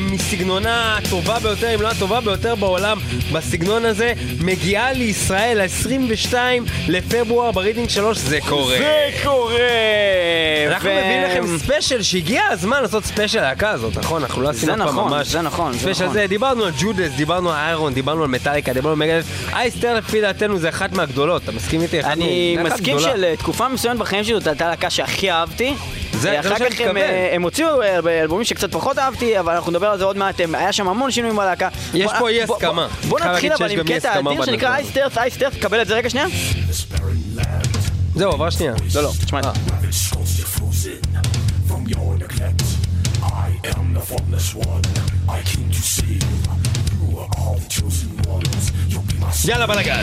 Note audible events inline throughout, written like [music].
מסגנונה הטובה ביותר, אם לא הטובה ביותר בעולם בסגנון הזה, מגיעה לישראל ה-22 לפברואר ברידינג 3, זה קורה. זה קורה! אנחנו ו- מביאים לכם ספיישל שהגיע הזמן לעשות ספיישל להקה הזאת, נכון? אנחנו לא עשינו אף פעם נכון, ממש זה נכון, זה נכון. זה, דיברנו על Judas, דיברנו על Iron, דיברנו על מטאליקה, דיברנו על Megadeth. Iced Earth לפי דעתנו זה אחת מהגדולות, אתה מסכים איתי? אני מסכים. שלתקופה מסוימת בחיים שלי זאת הייתה להקה שהכי אהבתי. זה- מה אחר שאני כך הם, מתכוון. אה, הם הוציאו אה, באלבומים שקצת פחות אהבתי, אבל אנחנו נדבר על זה עוד מעט, היה שם המון שינויים בלהקה. יש בוא- פה אי בוא- הסכמה. בוא- נתחיל אבל עם קטע אדיר שנקרא. אייסטרס, אייסטרס, קבל את זה רגע שנייה. זהו, עבר שנייה. לא, לא, תשמע את זה. From your neglect, I am the formless one. I came to save you. You are all the chosen ones. You'll be my יאללה בלאגן.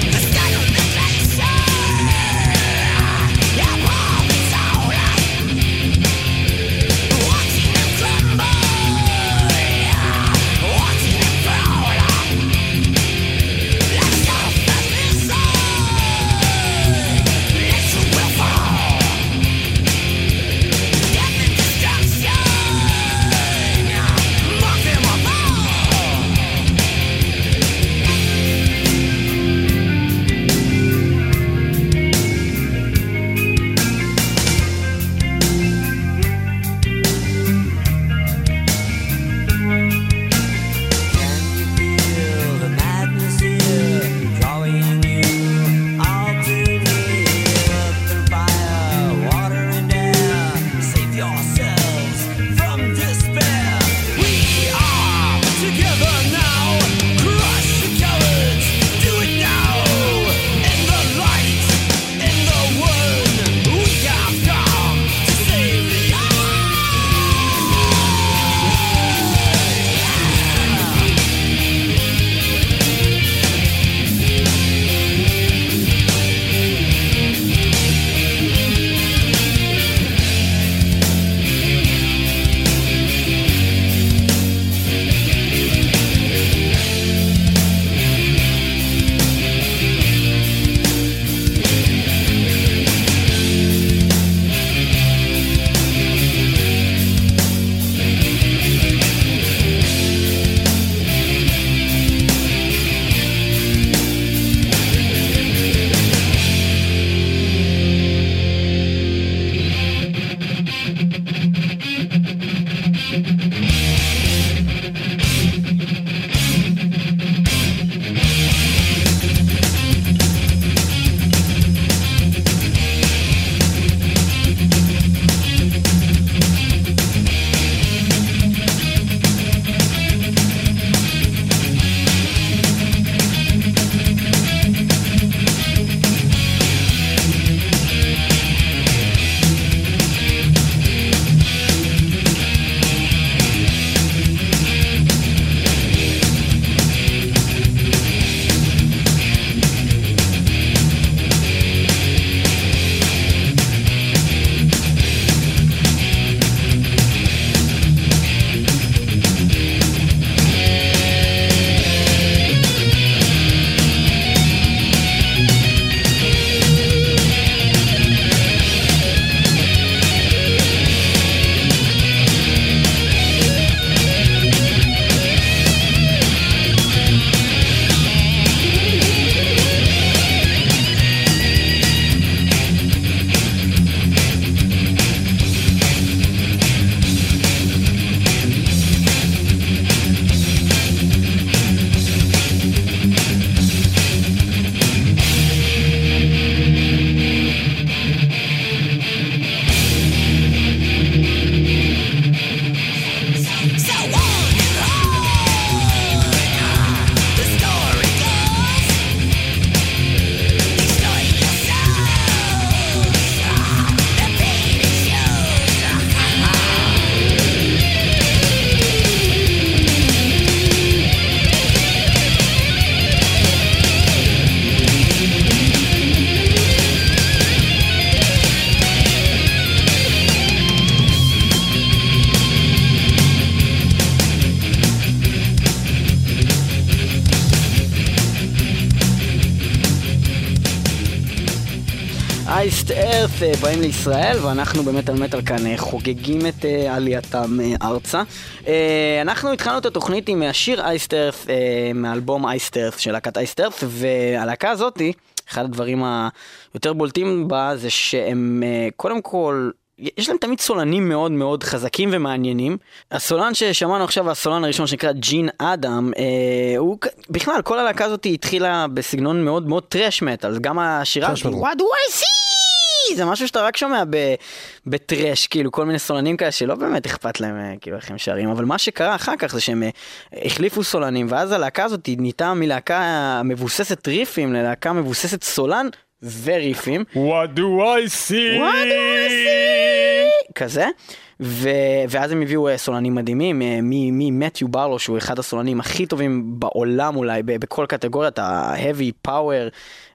באים לישראל, ואנחנו במטאל מטאל כאן אה, חוגגים את אה, עלייתם אה, ארצה. אה, אנחנו התחלנו את התוכנית עם השיר אייסט ארת מאלבום אייסט ארת של להקת אייסט ארת, והלהקה הזאתי, אחד הדברים היותר בולטים בה זה שהם אה, קודם כל... יש להם תמיד סולנים מאוד מאוד חזקים ומעניינים. הסולן ששמענו עכשיו, הסולן הראשון שנקרא ג'ין אדם, אה, הוא בכלל, כל הלהקה הזאת התחילה בסגנון מאוד מאוד טרש מטאל, גם השירה. What do I see? זה משהו שאתה רק שומע בטרש, כאילו כל מיני סולנים כאלה שלא באמת אכפת להם אה, כאילו איך הם שרים, אבל מה שקרה אחר כך זה שהם אה, החליפו סולנים, ואז הלהקה הזאת נהייתה מלהקה מבוססת ריפים ללהקה מבוססת סולן וריפים. What do I see? What do I see? כזה. ו... ואז הם הביאו אה, סולנים מדהימים, אה, ממתיו ברלו שהוא אחד הסולנים הכי טובים בעולם אולי, בכל קטגוריית ה-heavy power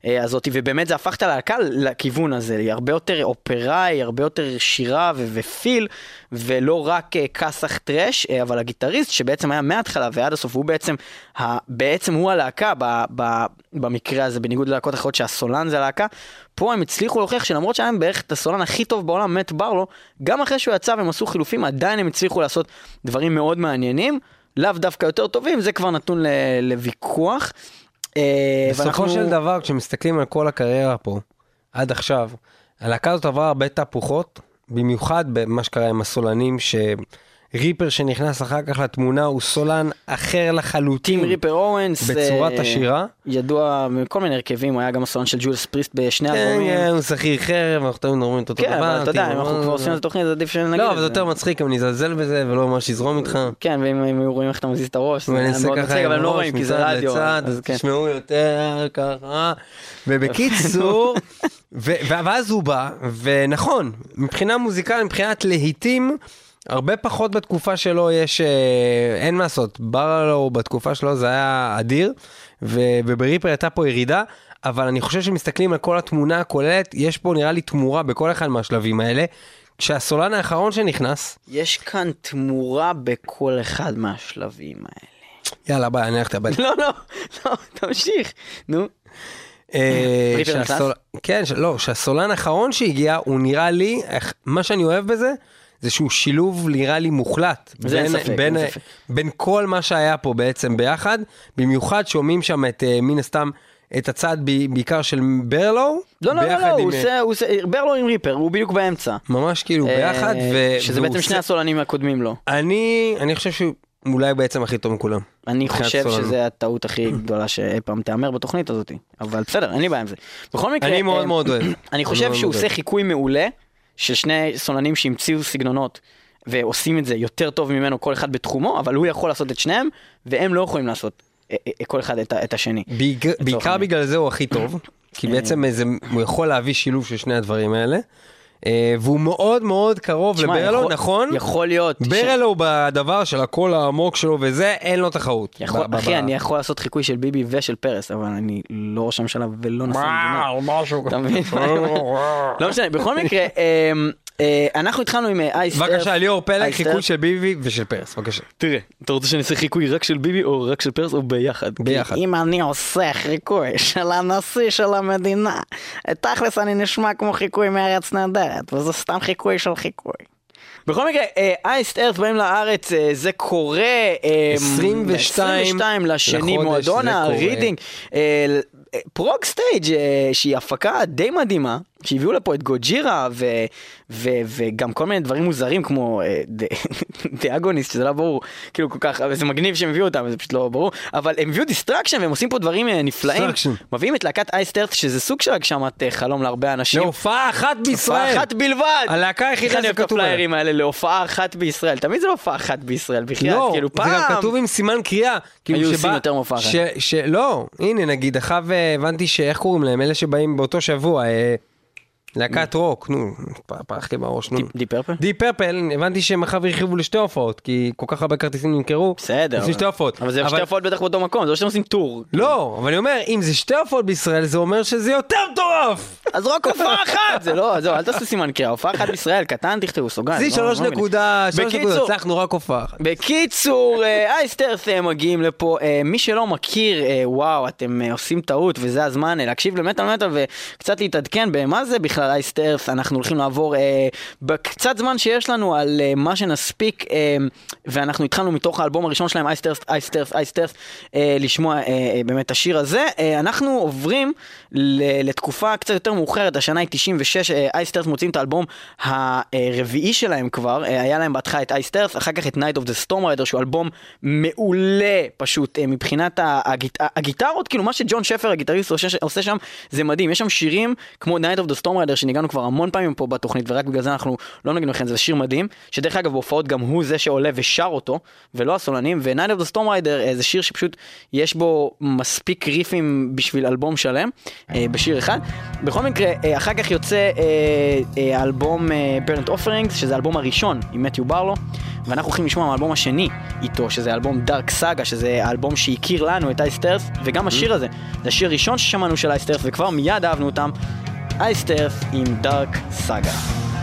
אה, הזאת, ובאמת זה הפך את הלהקה לכיוון הזה, היא הרבה יותר אופראי, הרבה יותר שירה ו- ופיל, ולא רק כסח טרש, אה, אבל הגיטריסט שבעצם היה מההתחלה ועד הסוף, הוא בעצם, ה- בעצם הוא הלהקה ב- ב- במקרה הזה, בניגוד ללהקות אחרות שהסולן זה הלהקה, פה הם הצליחו להוכיח שלמרות שהיה להם בערך את הסולן הכי טוב בעולם, מת ברלו, גם אחרי שהוא יצא והם עשו חילופים, עדיין הם הצליחו לעשות דברים מאוד מעניינים, לאו דווקא יותר טובים, זה כבר נתון ל- לוויכוח. אה, בסופו ואנחנו- של דבר, כשמסתכלים על כל הקריירה פה, עד עכשיו, הלהקה הזאת עברה הרבה תהפוכות, במיוחד במה שקרה עם הסולנים, שריפר שנכנס אחר כך לתמונה הוא סולן אחר לחלוטין. טים ריפר אורנס, בצורת אה, השירה. ידוע מכל מיני הרכבים, הוא היה גם הסולן של ג'ולס פריסט בשני כן, אלבומים. כן, הוא שכיר חרב, אנחנו תמיד אומרים את אותו דבר. כן, אבל אתה יודע, אם אנחנו אה, כבר עושים את התוכנית, אז עדיף שנגיד לא, אבל זה יותר מצחיק, אם נזלזל בזה ולא ממש יזרום איתך. כן, ואם הם היו רואים איך אתה מזיז את הראש, זה מאוד מצחיק, אבל הם לא רואים כי זה רדיו. כן. תשמעו יותר ככה. ובקיצור, [laughs] ואז הוא בא, ונכון, מבחינה מוזיקלית, מבחינת להיטים, הרבה פחות בתקופה שלו יש, אה, אין מה לעשות, ברלו בתקופה שלו זה היה אדיר, ובריפר הייתה פה ירידה. אבל אני חושב שמסתכלים על כל התמונה הכוללת, יש פה נראה לי תמורה בכל אחד מהשלבים האלה. כשהסולן האחרון שנכנס, יש כאן תמורה בכל אחד מהשלבים האלה. יאללה ביי, אני הולך הביתה. [laughs] לא, לא, לא, תמשיך. נו. אה, [laughs] כן, לא, שהסולן האחרון שהגיע, הוא נראה לי, מה שאני אוהב בזה, זה שהוא שילוב נראה לי מוחלט. זה אין בין- ספק, בין- אין ספק. בין כל מה שהיה פה בעצם ביחד, במיוחד שומעים שם את, אה, מן הסתם, את הצד בעיקר של ברלו. לא, לא, לא, ביחד לא, הוא אה, עושה, הוא עושה, ברלו עם ריפר, הוא בדיוק באמצע. ממש כאילו ביחד, אה, ו- שזה בעצם שני הסולנים הקודמים לו. אני, אני חושב שהוא אולי בעצם הכי טוב מכולם. אני חושב. שזה הטעות הכי גדולה שאי פעם תיאמר בתוכנית הזאת. אבל בסדר, אין לי בעיה עם זה. בכל מקרה, אני מאוד אה, מאוד אוהב. [clears throat] אני חושב שהוא עושה. חיקוי מעולה של שני סולנים שהמציאו סגנונות ועושים את זה יותר טוב ממנו כל אחד בתחומו, אבל הוא יכול לעשות את שניהם, והם לא יכולים לעשות אה, אה, כל אחד את השני. בעיקר-. בגלל זה הוא הכי טוב, כי בעצם הוא יכול להביא שילוב של שני הדברים האלה, אה, והוא מאוד מאוד קרוב לברלו, נכון? יכול להיות. ש- ברלו בדבר של הקול העמוק שלו וזה, אין לו תחרות. יכול- אחי, אני יכול לעשות חיקוי של ביבי ושל פרס, אבל אני לא ראש הממשלה ולא נשיא המדינה. משהו אתה מבין? [laughs] לא משנה, בכל מקרה, אמ, אה, אנחנו התחלנו עם אייס בבקשה, ליאור פלג, חיקוי של ביבי ושל פרס, בבקשה. תראה, אתה רוצה שאני אעשה חיקוי רק של ביבי או רק של פרס או ביחד? ביחד. אם אני עושה חיקוי של הנשיא של המדינה, תכלס אני נשמע כמו חיקוי מארץ נהדרת, וזה סתם חיקוי של חיקוי. בכל מקרה, Iced Earth באים לארץ, אה, זה קורה אה, 22 22 לשני מועדון. הרידינג. אה, Prog Stage אה, שהיא הפקה די מדהימה, שהביאו לפה את Gojira ו, ו, וגם כל מיני דברים מוזרים כמו אה, [laughs] The Agonist שזה לא ברור כאילו כל כך זה מגניב שהם הביאו אותם זה פשוט לא ברור אבל הם הביאו Destruction והם עושים פה דברים אה, נפלאים. מביאים את להקת אייסטרט שזה סוג של הגשמת אה, חלום להרבה אנשים. להופעה אחת בישראל. הופעה אחת בלבד. הלהקה היחידה זה כתוב. הפליירים האלה להופעה אחת בישראל תמיד זה להופעה אחת בישראל בחייאת לא, כאילו זה פעם. גם כתוב עם סימן קריאה. כאילו היו עושים יותר מהופעה אחת. ש- ש- לא, הנה נגיד, אה, הבנתי שאיך קוראים להם, אלה שבאים באותו שבוע, להקת רוק, נו, פרח לי בראש, נו. די פרפל? די פרפל, הבנתי שהם אחאב הרחיבו לשתי הופעות, כי כל כך הרבה כרטיסים נמכרו. בסדר. לפני שתי הופעות. אבל זה שתי הופעות בטח באותו מקום זה לא שאתם עושים טור. לא, אבל אני אומר, אם זה שתי הופעות בישראל, זה אומר שזה יותר מטורף! אז רק הופעה אחת זה לא זהו אל תעשו סימן קריאה הופעה אחת בישראל קטן תכתבו סוגריים. זה לא- שלוש לא מבין. נקודה, שלוש נקודות, הצלחנו רק הופעה אחת. בקיצור, אייסטרס אה, מגיעים לפה, אה, מי שלא מכיר, אה, וואו, אתם עושים טעות וזה הזמן להקשיב למטאל מטאל וקצת להתעדכן במה זה בכלל כלל אייס טרף, אנחנו הולכים לעבור אה, בקצת זמן שיש לנו על אה, מה שנספיק, אה, ואנחנו התחלנו מתוך האלבום הראשון שלהם, אייס טרף, אייס טרף, אייס טרף, אה, לשמוע אה, אה, באמת את השיר הזה. אה, אנחנו עוברים ל- לתקופה קצת יותר מאוחרת, השנה היא 96, אה, אייס טרף מוצאים את האלבום הרביעי שלהם כבר, אה, היה להם בהתחלה את אייס טרף, אחר כך את Night of the Storm Rider, שהוא אלבום מעולה פשוט, אה, מבחינת הגיט- הגיטרות, כאילו מה שג'ון שפר הגיטריסט עושה, עושה שם זה מדהים, יש שם שירים כמו Night of the Storm Rider שניגענו כבר המון פעמים פה בתוכנית ורק בגלל זה אנחנו לא נגיד לכם, זה שיר מדהים, שדרך אגב בהופעות גם הוא זה שעולה ושר אותו, ולא הסולנים, ו-Night of the Storm Rider אה, זה שיר שפשוט יש בו מספיק ריפים בשביל אלבום שלם, אה, בשיר אחד. בכל מקרה, אה, אחר כך יוצא אה, Burnt Offerings, שזה האלבום הראשון עם מתיו ברלו, ואנחנו הולכים לשמוע מהאלבום השני איתו, שזה האלבום דארק סאגה, שזה האלבום שהכיר לנו את אייסטרף, וגם השיר הזה, זה השיר הראשון ששמענו של אייסטרף, וכבר מיד אהבנו אותם, אייסטרף עם דארק סאגה. The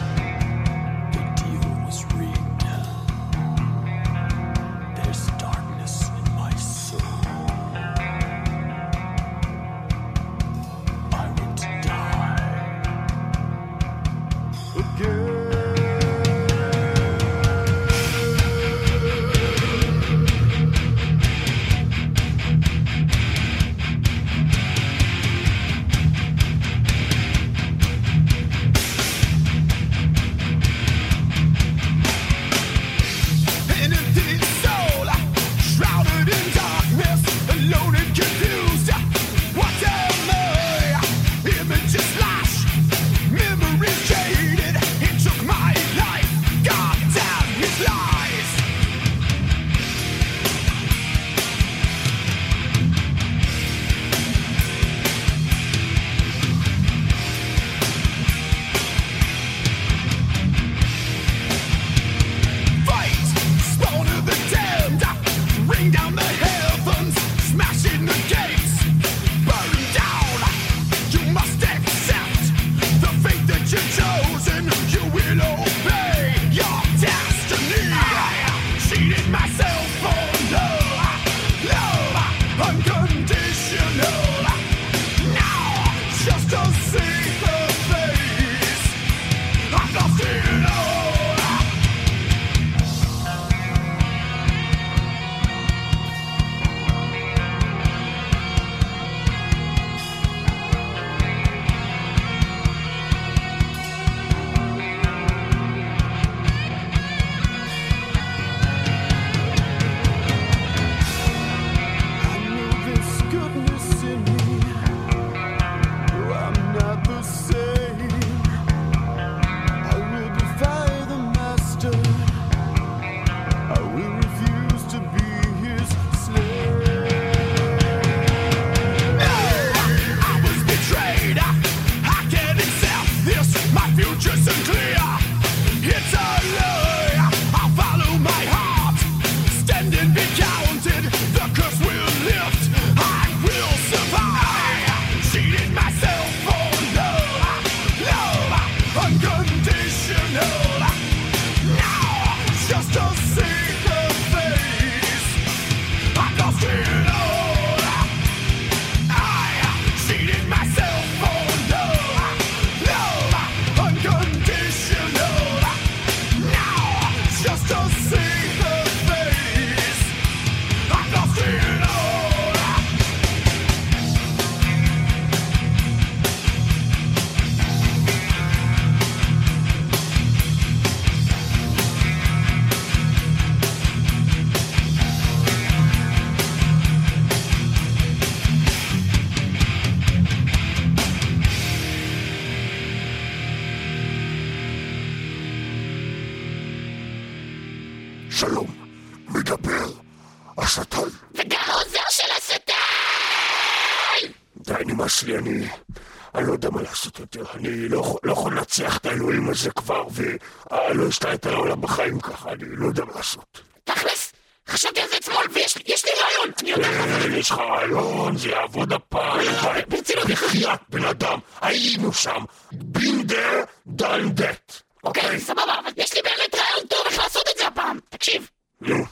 על העולם בחיים ככה, אני לא יודע מה לעשות. תכלס, חשבתי על זה אתמול ויש לי רעיון, אני יודע לך. יש לך רעיון, זה יעבוד הפעם. ברצינות. בחייאת בן אדם, היינו שם. בינדר דן דט. אוקיי, סבבה, אבל יש לי באמת רעיון טוב איך לעשות את זה הפעם. תקשיב, נו,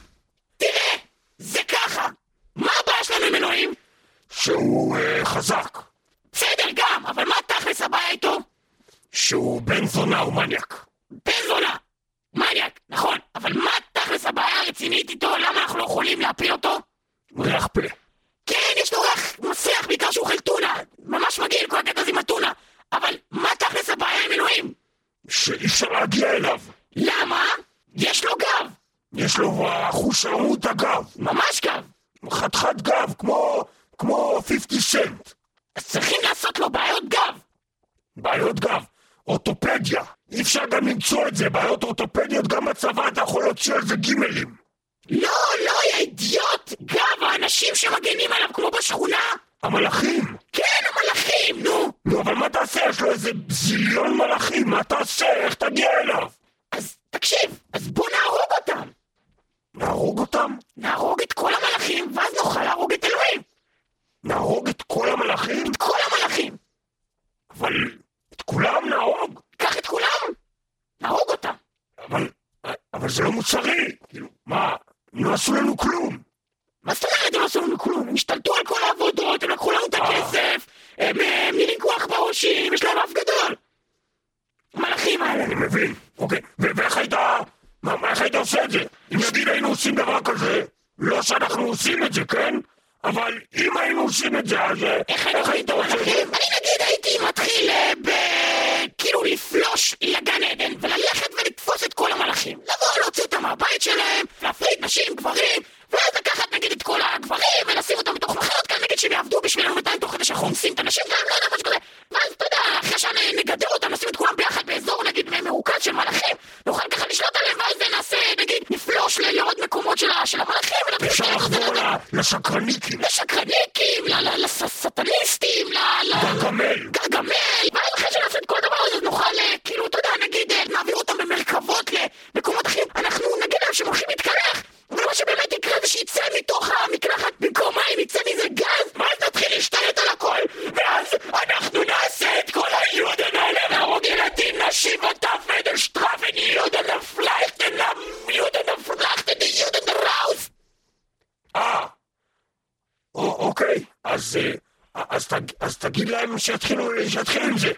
תראה, זה ככה. מה הבעיה שלנו עם אלוהים? שהוא אה, חזק. בסדר גם, אבל מה תכלס הבעיה איתו? זונה הוא מניאק. בן זונה! מניאק, נכון, אבל מה תכלס הבעיה הרצינית איתו? למה אנחנו לא יכולים להפיל אותו? ריח פה. כן, יש לו ריח מסריח בעיקר שהוא אוכל טונה. ממש מגעיל כל הקטע הזה עם הטונה. אבל מה תכלס הבעיה עם אלוהים? שאי אפשר להגיע אליו. למה? יש לו גב! יש לו חוש עמוד הגב. ממש גב! חתיכת גב, כמו... כמו 50 סנט. אז צריכים לעשות לו בעיות גב! בעיות גב. אורתופדיה. אי אפשר גם למצוא את זה. בעיות אורתופדיות גם בצבא אתה יכול להוציא על זה גימלים. לא, לא, יא אידיוט! גב, האנשים שמגנים עליו כמו בשכונה? המלאכים. כן, המלאכים, נו! נו, אבל מה תעשה? יש לו איזה זיליון מלאכים. מה תעשה? איך תגיע אליו? אז תקשיב, אז בוא נהרוג אותם! נהרוג אותם? נהרוג את כל המלאכים, ואז נוכל להרוג את אלוהים! נהרוג את כל המלאכים? את כל המלאכים! אבל כולם נהרוג. קח את כולם! נהרוג אותם! אבל... אבל זה לא מוסרי. כאילו, מה? הם לא עשו לנו כלום. מה זאת אומרת הם לא עשו לנו כלום? הם השתלטו על כל העבודות, הם לקחו לנו את הכסף, הם אה, מיליקו עכברושים, יש להם אף גדול! המלאכים האלה! אני מבין. אוקיי, ואיך היית... מה, איך היית עושה את זה? אם נגיד היינו עושים דבר כזה, לא שאנחנו עושים את זה, כן? אבל אם היינו עושים את זה, אז אה, איך היית עושה את זה? אני נגיד הייתי מתחיל אה, ב... לפלוש לגן עדן וללכת ולתפוס את כל המלאכים. לבוא, להוציא אותם מהבית שלהם, להפריד נשים, גברים, ואז לקחת נגיד את כל הגברים ולשים אותם בתוך מחלות כאן, אז תגיד להם שיתחילו שיתחילו עם זה,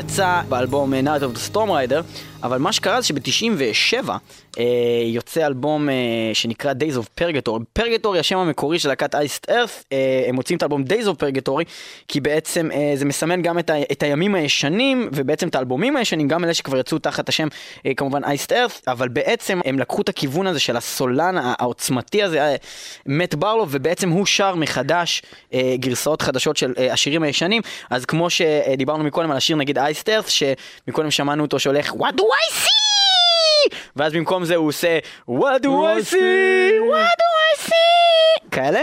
יצא באלבום אה, Night of the Storm Rider, אבל מה שקרה זה שב-97 אה, יוצא אלבום אה, שנקרא Days of Purgatory. Purgatory השם המקורי של להקת Iced Earth, אה, הם מוצאים את האלבום Days of Purgatory, כי בעצם אה, זה מסמן גם את, ה- את הימים הישנים, ובעצם את האלבומים הישנים, גם אלה שכבר יצאו תחת השם אה, כמובן Iced Earth, אבל בעצם הם לקחו את הכיוון הזה של הסולן הע- העוצמתי הזה, אה, מת ברלו, ובעצם הוא שר מחדש אה, גרסאות חדשות של אה, השירים הישנים, אז כמו שדיברנו מקודם על השיר נגיד Iced Earth, שמקודם שמענו אותו שהולך do I see? ואז במקום זה הוא עושה What do I see? What do I see? כאלה.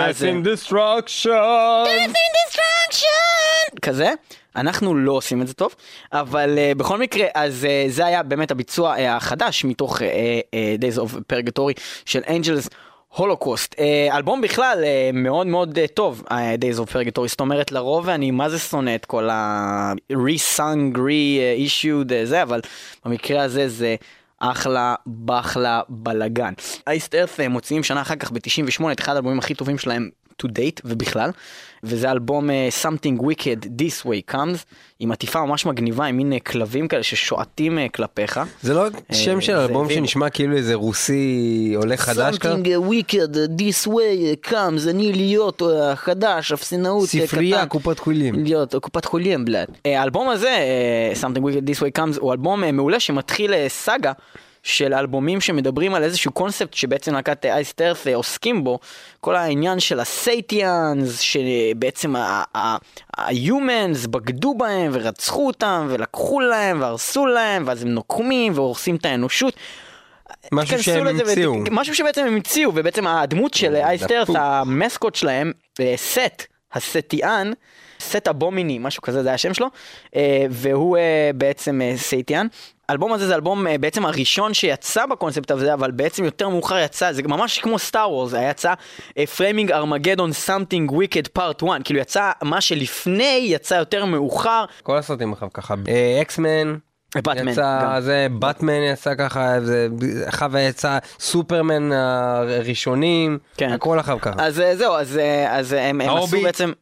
אז, אה, destruction. destruction כזה. אנחנו לא עושים את זה טוב, אבל uh, בכל מקרה, אז uh, זה היה באמת הביצוע uh, החדש מתוך uh, uh, Days of Purgatory של Angels הולוקוסט. Uh, אלבום בכלל uh, מאוד מאוד uh, טוב, Days of Purgatory, זאת אומרת לרוב אני מה זה שונא את כל ה-re-sung, re-issued זה, אבל במקרה הזה זה... אחלה בחלה בלאגן. אייסט ארף מוציאים שנה אחר כך ב-98 את אחד האלבומים הכי טובים שלהם to date ובכלל, וזה אלבום אה, Something Wicked This Way Comes, עם עטיפה ממש מגניבה, עם מין אה, כלבים כאלה ששועטים אה, כלפיך. זה לא שם של אלבום. שנשמע כאילו איזה רוסי עולה חדש כזה? Something Wicked This Way Comes, אני להיות חדש, אפסנאות אה, ספרייה, קטן. קופת חולים. להיות קופת חולים בלאד. אה, האלבום הזה, Something Wicked This Way Comes, הוא אלבום מעולה שמתחיל סאגה. של אלבומים שמדברים על איזשהו קונספט שבעצם להקת אייסט ארת' עוסקים בו, כל העניין של הסייטיאנס, שבעצם ה-humans בגדו בהם ורצחו אותם ולקחו להם והרסו להם ואז הם נוקמים והורסים את האנושות. משהו שהם המציאו. משהו שבעצם הם המציאו, ובעצם הדמות של Iced Earth, דפוק. המסקוט שלהם, אה, סט, הסטיאן, Set Abominae, משהו כזה, זה השם שלו, אה, והוא אה, בעצם אה, סייטיאן. האלבום הזה זה אלבום אה, בעצם הראשון שיצא בקונספט הזה, אבל בעצם יותר מאוחר יצא, זה ממש כמו Star Wars, זה יצא Framing Armageddon Something Wicked Part 1, כאילו יצא מה שלפני יצא יותר מאוחר, כל הסרטים אחר ככה. אקסמן. באטמן, יצא גם. זה באטמן יצא ככה זה אחר יצא סופרמן הראשונים כן. הכל אחר ככה. אז אה, זהו, אז, אה, אז אה, הם, הם עשו. בעצם,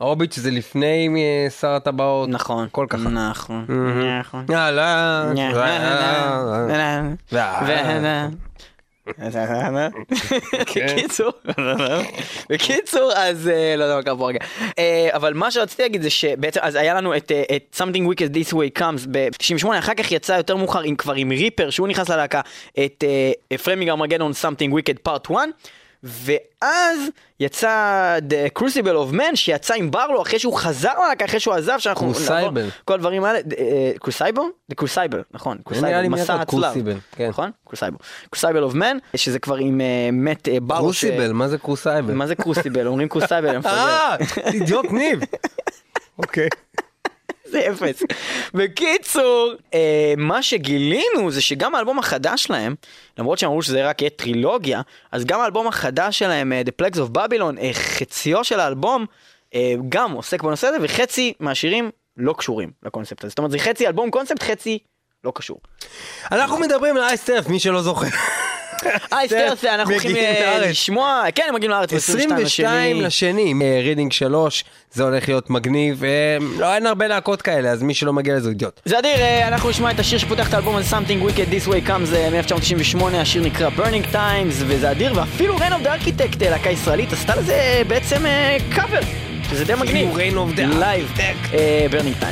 ההוביט שזה לפני אה, שר הטבעות. נכון, הכל ככה. נכון. נכון. יאללה. בקיצור, בקיצור, אז אה, לא יודע מה קרה פה רגע. אה, אבל מה שרציתי להגיד זה שבעצם, אז היה לנו את את Something Wicked This Way Comes ב-98, אחר כך יצא יותר מאוחר עם כבר עם ריפר, שהוא נכנס ללהקה, את Framing Armageddon Something Wicked Part 1. ואז יצא The Crucible of Man שיצא עם ברלו אחרי שהוא חזר ללהקה, אחרי שהוא עזב, שאנחנו קרוסייבל. נעבור- כל הדברים האלה, crucible? זה crucible, נכון, נראה crucible, מסע הצלב, כן. נכון? Crucible. Crucible of Man, שזה כבר עם אה, מת אה, ברלו. קרוסיבל מה זה קרוסייבל? מה זה קרוסיבל? אומרים קרוסייבל, אני מפגר. אה אידיוט ניב. אוקיי. זה אפס. בקיצור, אה, מה שגילינו זה שגם האלבום החדש שלהם, למרות שהם אמרו שזה רק יהיה טרילוגיה, אז גם האלבום החדש שלהם, אה, The Plagues of Babylon, אה, חציו של האלבום, אה, גם עוסק בנושא הזה, וחצי מהשירים לא קשורים לקונספט הזה. זאת אומרת, זה חצי אלבום קונספט, חצי לא קשור. אנחנו מדברים על Iced Earth מי שלא זוכר. אה, סטרס, אנחנו הולכים אה. לשמוע, כן, הם מגיעים לארץ ב-22 22 לשני. רידינג 3, זה הולך להיות מגניב, אה, לא אין הרבה להקות כאלה, אז מי שלא מגיע לזה הוא אידיוט. זה אדיר, אנחנו נשמע את השיר שפותח את האלבום הזה, Something Wicked This Way Comes אה, מ-1998, השיר נקרא Burning Times, וזה אדיר, ואפילו of the Architect, אה, להקה ישראלית, עשתה לזה בעצם קאבר, שזה די מגניב. Reign of the לייב, אה, Burning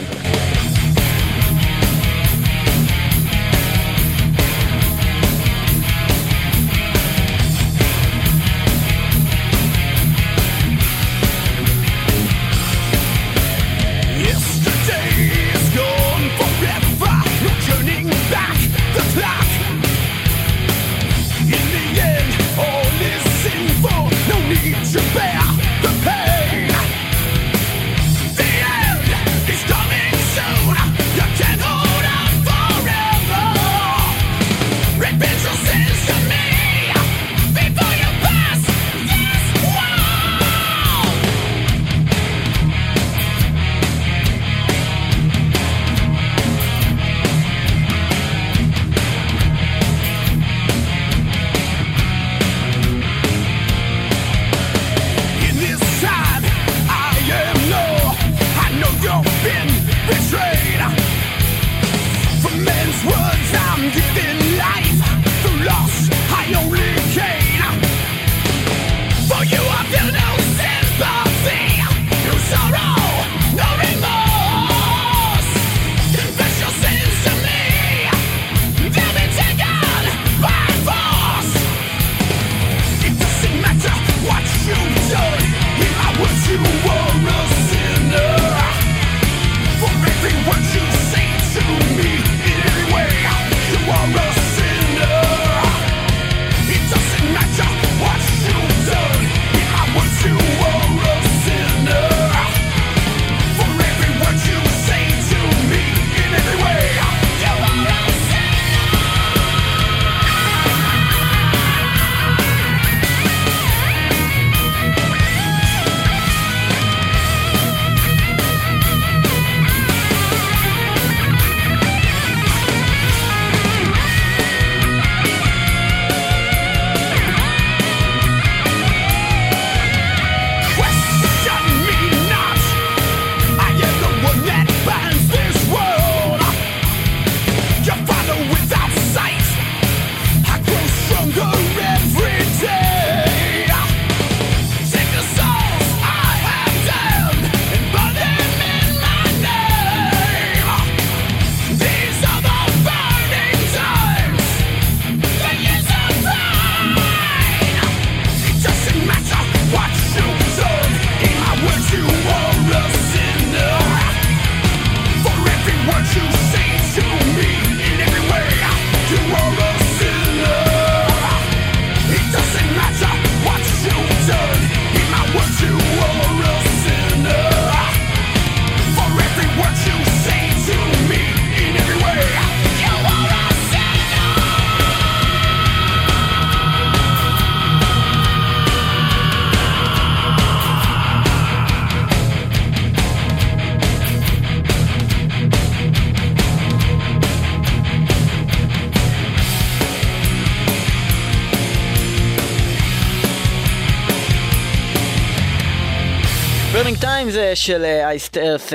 של Iced Earth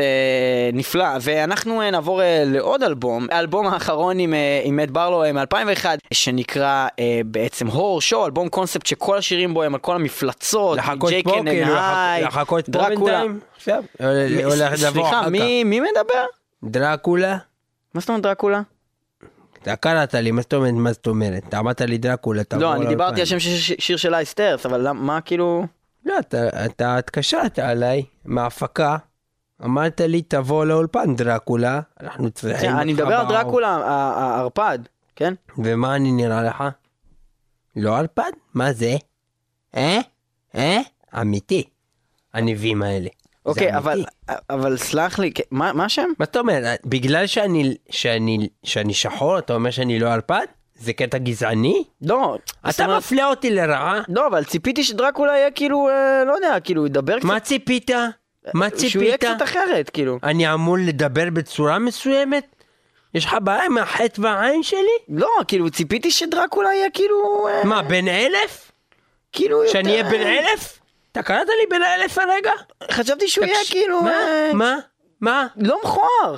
נפלא, ואנחנו אה, נעבור אה, לעוד אלבום, האלבום האחרון עם, אה, עם מט ברלו אה, מ-2001, שנקרא אה, בעצם Horror Show, אלבום קונספט שכל השירים בו הם על כל המפלצות, and כאילו, היי, לחכות- פה. בינתיים? סליחה, מי, מי מדבר? דרקולה? מה זאת אומרת דרקולה? אתה קראת לי, מה זאת אומרת, מה זאת אומרת? אתה אמרת לי דרקולה, תעבור לא, אני. דיברתי על שם שיר- של Iced Earth, אבל מה כאילו... לא, אתה התקשרת עליי מההפקה, אמרת לי תבוא לאולפן דרקולה, אנחנו צריכים אני מדבר על. דרקולה, הערפד, כן? ומה אני נראה לך? לא ערפד? מה זה? אה? אה? אמיתי. הנביאים האלה. אוקיי, אבל. אבל סלח לי, מה מה השם? מה אתה אומר? בגלל שאני, שאני, שאני שחור, אתה אומר שאני לא ערפד? זה קטע גזעני? לא, אתה אומרת- מפלה אותי לרעה? לא, אבל ציפיתי שדרקולה יהיה כאילו, אה, לא יודע, כאילו, ידבר קצת, מה ציפית? מה שהוא יהיה ציפית? קצת אחרת, כאילו. אני אמור לדבר בצורה מסוימת? יש לך בעיה עם החטא והעין שלי? לא, כאילו, ציפיתי שדרקולה יהיה כאילו... אה, מה, בן אלף? כאילו יותר... שאני אהיה בן אלף? אתה קראת לי בן אלף הרגע? חשבתי שהוא יהיה כאילו... מה? אה, מה? מה? לא מכוער.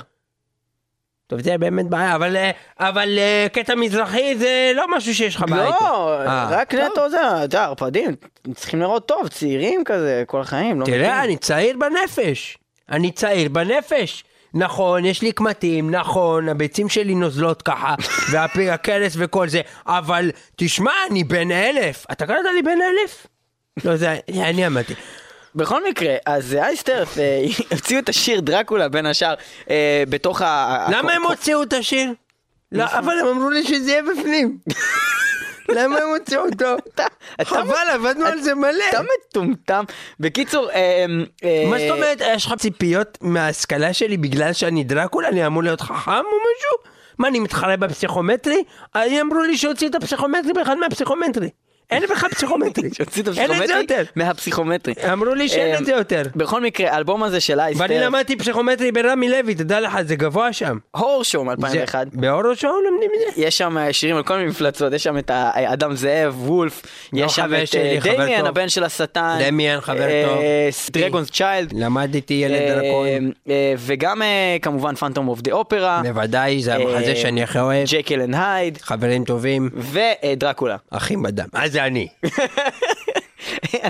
טוב, זה באמת בעיה, אבל, אה, אבל אה, קטע מזרחי זה לא משהו שיש לך בעיה איתו. לא, אה, רק. נטו זה, אתה יודע, ערפדים, צריכים לראות טוב, צעירים כזה, כל החיים, לא תראה. אני צעיר בנפש. אני צעיר בנפש. נכון, יש לי קמטים, נכון, הביצים שלי נוזלות ככה, [laughs] והכרס וכל זה, אבל תשמע, אני בן אלף. אתה קראת לי בן אלף? לא, זה אני אמרתי. בכל מקרה, אז אייסטרף אה, [laughs] הוציאו את השיר דרקולה בין השאר אה, בתוך ה... למה הם הוציאו את השיר? לא, אבל הם אמרו לי שזה יהיה בפנים. [laughs] למה הם הוציאו אותו? חבל, עבדנו על זה מלא. אתה מטומטם. בקיצור, אה, אה, מה זאת אומרת, יש לך ציפיות מההשכלה שלי בגלל שאני דרקולה? אני אמור להיות חכם או משהו? מה, אני מתחרה בפסיכומטרי? אני אמרו לי שהוציא את הפסיכומטרי באחד מהפסיכומטרי. אין בכלל פסיכומטרי. [laughs] שהוציא את אין את זה הפסיכומטרי יותר. מהפסיכומטרי. אמרו לי שאין אה, את זה יותר. בכל מקרה, האלבום הזה של ואני אייסטרף, למדתי פסיכומטרי ברמי לוי, תדע לך, זה גבוה שם. Horror Show מ-2001. ב Horror Show לומדים את זה? יש שם אה, שירים על כל מיני מפלצות, יש שם את האדם זאב, Wolf, לא יש שם את אה, דמיאן. הבן של השטן, דמיאן, חבר טוב. Dragon's Child, למדתי ילד דרקון. וגם אה, כמובן Phantom of the Opera, בוודאי, זה המחזה אה, שאני הכי אוהב. Jekyll and Hyde, חברים טובים, ודרקולה. אחים בדם. אה, זה אני. [laughs]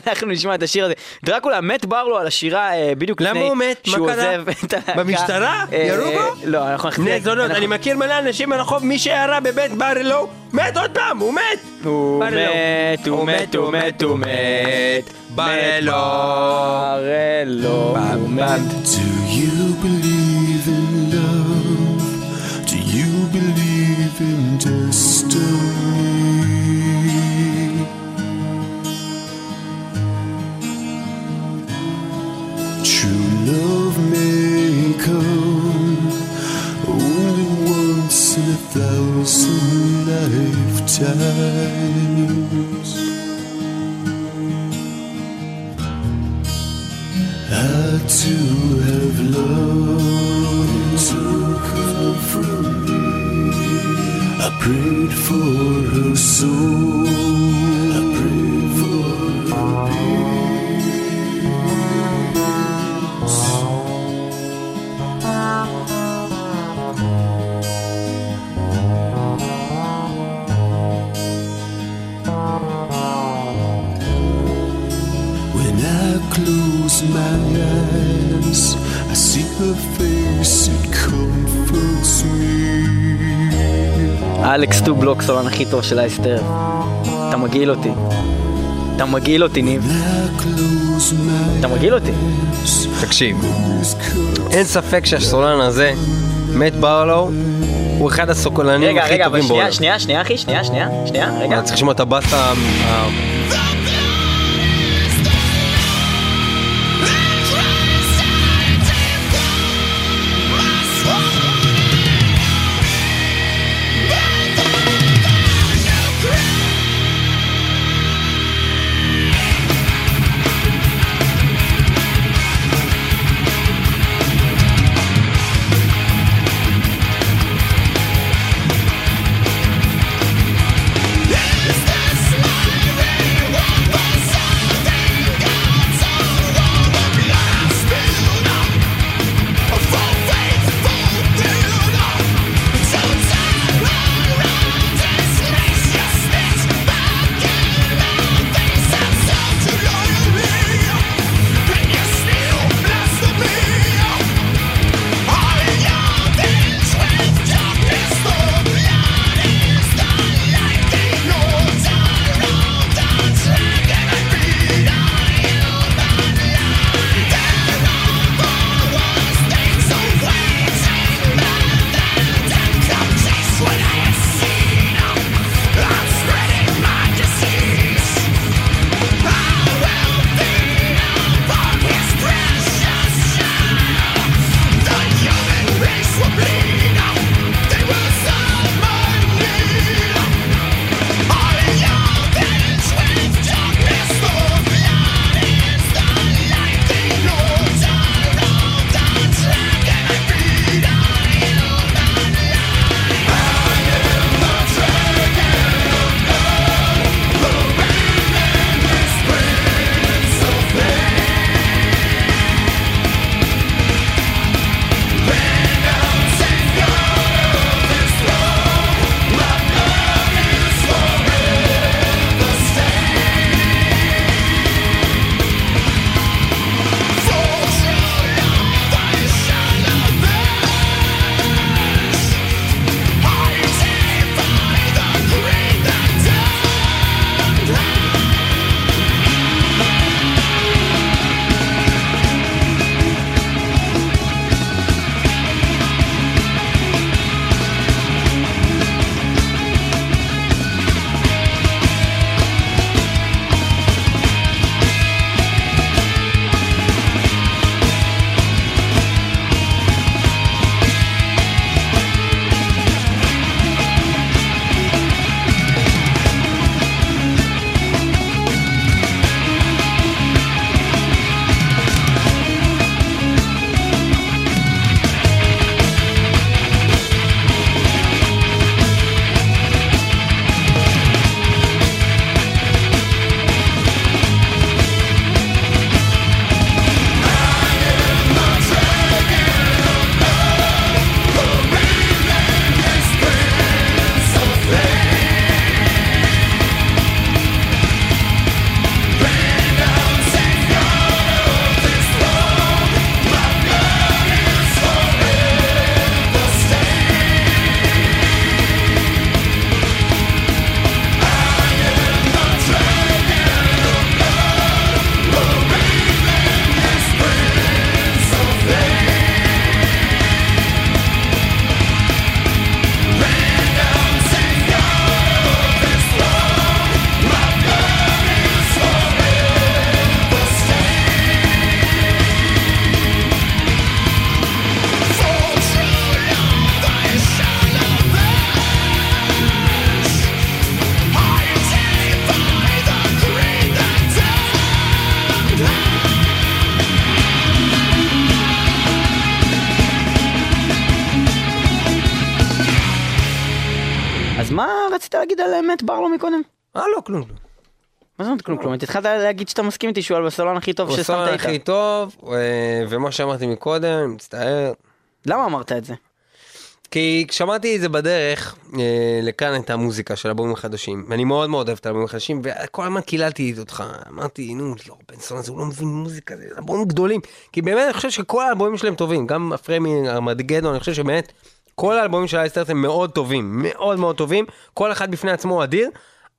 אנחנו נשמע את השיר הזה. דרקולה מת ברלו על השירה אה, בדיוק למה לפני הוא מת? מה שהוא קרה? עוזב את הלהקה. [laughs] במשטרה? אה, ירו בו? לא, אנחנו נחזיר. בני זונות, אני מכיר מלא אנשים ברחוב, מי שירה בבית ברלו, מת עוד פעם, הוא מת! הוא. מת, הוא מת, הוא מת, הוא מת. ברלו. ברלו. הוא מת. Do you believe in love? Do you believe in destiny? Love may come only once in a thousand lifetimes. I too have love to come from me. I prayed for her soul. אלכס טובלוק, סולן הכי טוב של אייסטר. אתה מגעיל אותי. אתה מגעיל אותי, ניב. אתה מגעיל אותי. תקשיב, אין ספק שהסולן הזה, מת ברלו, הוא אחד הסוקולנים רגע, הכי רגע, אבל טובים בעולם. שנייה, שנייה, שנייה, אחי, שנייה, שנייה, שנייה, רגע. צריך לשמוע את הבאס כלום. מה זאת אומרת כלום כלום? התחלת להגיד שאתה מסכים איתי שהוא הסולן הכי טוב ששמת איתה. הכי טוב, אה, ומה שאמרתי מקודם, אני מצטער. למה אמרת את זה? כי שמעתי את זה בדרך אה, לכאן את המוזיקה של אלבומים חדשים, ואני מאוד מאוד אוהב את האלבומים החדשים, וכל הזמן קיללתי אותך, אמרתי, נו, ליאור בן סון הזה, הוא לא מבין מוזיקה, זה אלבומים גדולים, כי באמת אני חושב שכל האלבומים שלהם טובים, גם הפרמי, ארמדגדון, אני חושב שבאמת, כל האלבומים של אייסטרס הם מאוד טובים, מאוד מאוד טובים, כל אחד בפני עצמו אדיר,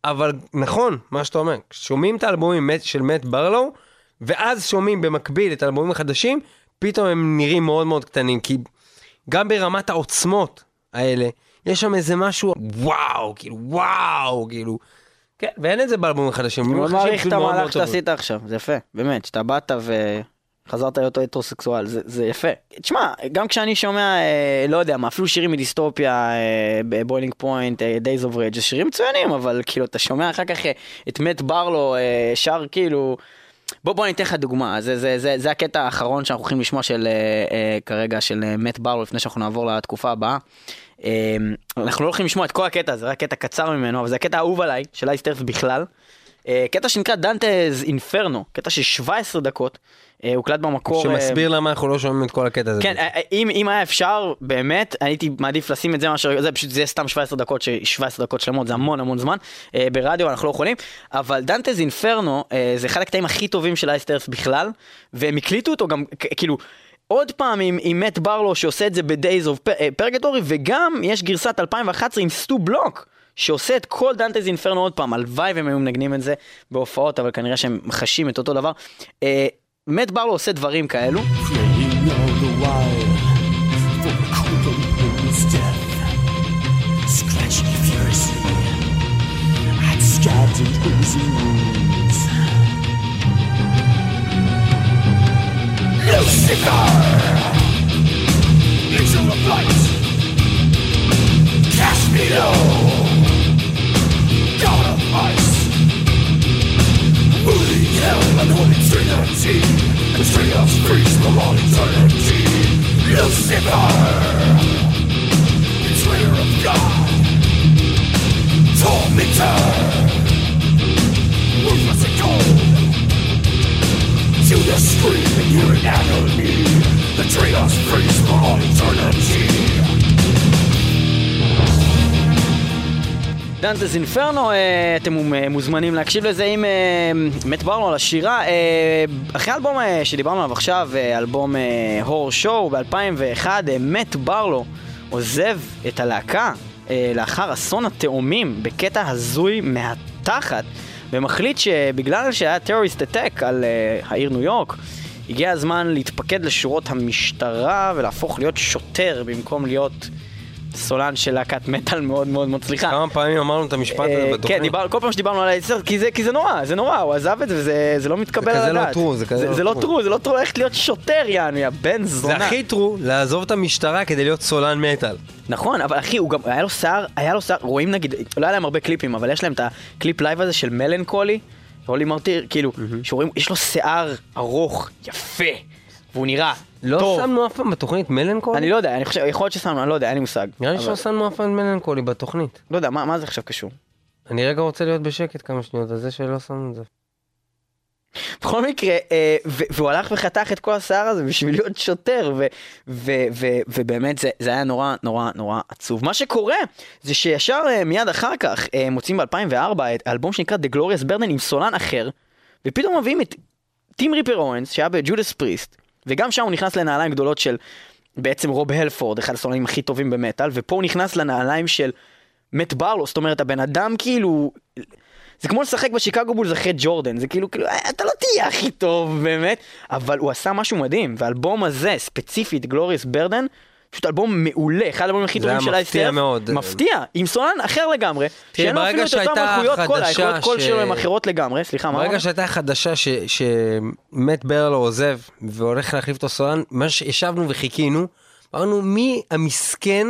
אבל נכון, מה שאתה אומר, שומעים את האלבומים של מת ברלו, ואז שומעים במקביל את האלבומים החדשים, פתאום הם נראים מאוד מאוד קטנים, כי גם ברמת העוצמות האלה, יש שם איזה משהו, וואו, כאילו, וואו, כאילו. כן, ואין את זה באלבומים החדשים. אני מעריך את המהלך שאתה. עשית עכשיו, זה יפה, באמת, שאתה באת וחזרת להיות הטרוסקסואל, זה, זה יפה. תשמע, גם כשאני שומע, אה, לא יודע מה, אפילו שירים מדיסטופיה, ב Boiling Point, Days of Rage, זה שירים מצוינים, אבל כאילו, אתה שומע אחר כך אה, את מט ברלו אה, שר כאילו... בוא בוא אני אתן לך דוגמה, זה, זה, זה, זה הקטע האחרון שאנחנו הולכים לשמוע של אה, אה, כרגע של אה, מת ברלו לפני שאנחנו נעבור לתקופה הבאה. אה, אנחנו לא הולכים לשמוע את כל הקטע, זה רק קטע קצר ממנו, אבל זה הקטע האהוב עליי, של Iced Earth בכלל. אה, קטע שנקרא Dante's Inferno, קטע של 17 דקות, אה, הוקלט במקור. אה, שמסביר למה אנחנו לא שומעים את כל הקטע הזה. כן, אה, אם, אם היה אפשר, באמת, הייתי מעדיף לשים את זה מאשר, זה פשוט, זה יהיה סתם 17 דקות, ש- 17 דקות שלמות, זה המון המון זמן, אה, ברדיו אנחנו לא יכולים, אבל דנטז אינפרנו, אה, זה אחד הקטעים הכי טובים של אייסטרס בכלל, והם הקליטו אותו גם, כאילו, עוד פעם עם, עם מת ברלו שעושה את זה ב-Days of פרגטורי, וגם יש גרסת 2011 עם סטו בלוק. שעושה את כל דנטז אינפרנו עוד פעם, הלוואי והם היו מנגנים את זה בהופעות, אבל כנראה שהם חשים את אותו דבר. אה, מת ברלו עושה דברים כאלו. Lucifer! Angel of light! Cast me low! anointed trinity History of space for all eternity Lucifer Betrayer of God Tormentor ruthless and cold To the screaming, human agony The trade-off's for all eternity. דנטס אינפרנו, אה, אתם מוזמנים להקשיב לזה עם אה, מת ברנו על השירה. אה, אחרי האלבום שדיברנו עליו עכשיו, אלבום הור שואו ב-2001, מת ברלו עוזב את הלהקה לאחר אסון התאומים בקטע הזוי מהתחת, ומחליט שבגלל שהיה טרוריסט אטק על העיר ניו יורק, הגיע הזמן להתפקד לשורות המשטרה ולהפוך להיות שוטר במקום להיות סולן של להקת מטאל מאוד מאוד מצליחה. כמה פעמים אמרנו את המשפט אה, הזה כן, בתוכנית. דיבר, כל פעם שדיברנו על היצר, כי זה, כי זה נורא, זה נורא, הוא עזב את זה וזה זה לא מתקבל זה על לא הדעת. זה כזה זה, לא זה לא. טרו, זה לא טרו ללכת להיות שוטר, יענו, יא בן זה זונה. הכי טרו לעזוב את המשטרה כדי להיות סולן מטאל. נכון, אבל אחי, הוא גם, היה לו שיער, היה לו שיער, רואים נגיד, לא היה להם הרבה קליפים, אבל יש להם את הקליפ לייב הזה של Melancholy, Holy Martyr, כאילו, שרואים, יש לו שיער ארוך, יפה, והוא נראה לא. שמנו אף פעם בתוכנית Melancholy? אני לא יודע, אני חושב, יכול להיות ששמנו, אני לא יודע, אין לי מושג. נראה לי שלא שמנו אף פעם Melancholy בתוכנית. לא יודע, מה זה עכשיו קשור? אני רגע רוצה להיות בשקט כמה שניות, אז זה שלא שמנו את זה. בכל מקרה, אה, והוא הלך וחתך את כל השיער הזה בשביל להיות שוטר, ובאמת זה, זה היה נורא נורא נורא עצוב. מה שקורה זה שישר אה, מיד אחר כך אה, מוצאים ב-2004 את האלבום שנקרא The Glorious Burden עם סולן אחר, ופתאום מביאים את טים ריפר אורנס שהיה בג'ודס פריסט, וגם שם הוא נכנס לנעליים גדולות של בעצם רוב הלפורד, אחד הסולנים הכי טובים במטאל, ופה הוא נכנס לנעליים של מת ברלו, זאת אומרת הבן אדם כאילו... זה כמו לשחק בשיקגו בולס אחרי ג'ורדן, זה כאילו, כאילו, אה, אתה לא תהיה הכי טוב באמת, אבל הוא עשה משהו מדהים, והאלבום הזה, ספציפית, Glorious Burden, פשוט אלבום מעולה, אחד האלבומים הכי זה טובים היה של מפתיע Iced Earth, מאוד. מפתיע, עם סולן אחר לגמרי, שאין לו ברגע אפילו את שהייתה איכויות קול, חדשה האיכויות קול שלו הן אחרות לגמרי, סליחה, מה ברגע אמרת? שהייתה חדשה ש- שמת ברלו עוזב והולך להחליף את הסולן, מה שישבנו וחיכינו, אמרנו מי המסכן